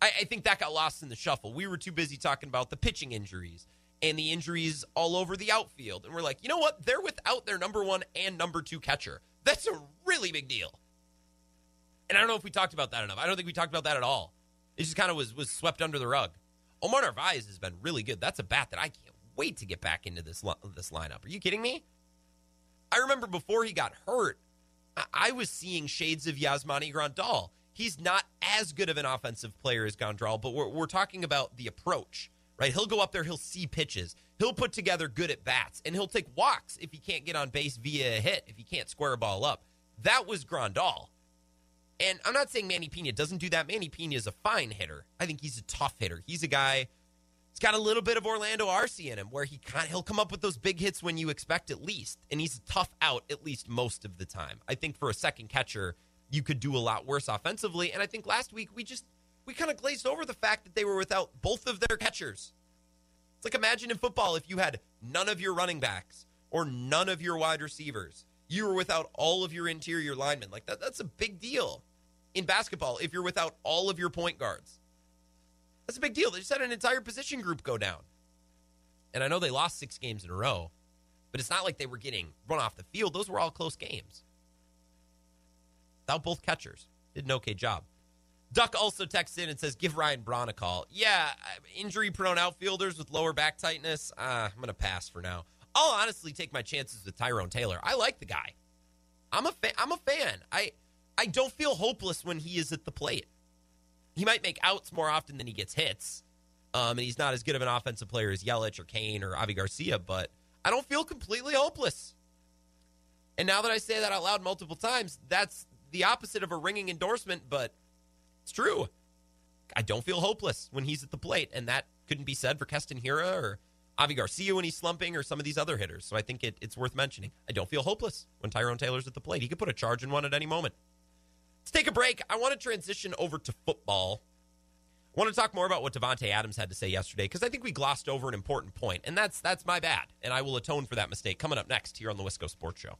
I, I think that got lost in the shuffle. We were too busy talking about the pitching injuries and the injuries all over the outfield, and we're like, you know what? They're without their number one and number two catcher. That's a really big deal. And I don't know if we talked about that enough. I don't think we talked about that at all. It just kind of was was swept under the rug. Omar Narvaez has been really good. That's a bat that I can't wait to get back into this this lineup. Are you kidding me? I remember before he got hurt, I was seeing shades of Yasmani Grandal. He's not as good of an offensive player as Grandal, but we're, we're talking about the approach, right? He'll go up there, he'll see pitches, he'll put together good at bats, and he'll take walks if he can't get on base via a hit, if he can't square a ball up. That was Grandal. And I'm not saying Manny Piña doesn't do that. Manny Piña is a fine hitter. I think he's a tough hitter. He's a guy. He's got a little bit of Orlando Arcia in him, where he kind he'll come up with those big hits when you expect at least, and he's tough out at least most of the time. I think for a second catcher, you could do a lot worse offensively. And I think last week we just we kind of glazed over the fact that they were without both of their catchers. It's like imagine in football if you had none of your running backs or none of your wide receivers you were without all of your interior linemen. Like that, that's a big deal. In basketball, if you're without all of your point guards, that's a big deal. They just had an entire position group go down. And I know they lost six games in a row, but it's not like they were getting run off the field. Those were all close games. Without both catchers. Did an okay job. Duck also texts in and says, give Ryan Braun a call. Yeah, injury prone outfielders with lower back tightness. Uh, I'm to pass for now. I'll honestly take my chances with Tyrone Taylor. I like the guy. I'm a fan. I'm a fan. I I don't feel hopeless when he is at the plate. He might make outs more often than he gets hits, um, and he's not as good of an offensive player as Yelich or Cain or Avi Garcia. But I don't feel completely hopeless. And now that I say that out loud multiple times, that's the opposite of a ringing endorsement, but it's true. I don't feel hopeless when he's at the plate, and that couldn't be said for Keston Hiura or Avi Garcia when he's slumping or some of these other hitters. So I think it, it's worth mentioning. I don't feel hopeless when Tyrone Taylor's at the plate. He could put a charge in one at any moment. Let's take a break. I want to transition over to football. I want to talk more about what Davante Adams had to say yesterday because I think we glossed over an important point, and that's that's my bad, and I will atone for that mistake. Coming up next here on the Wisco Sports Show.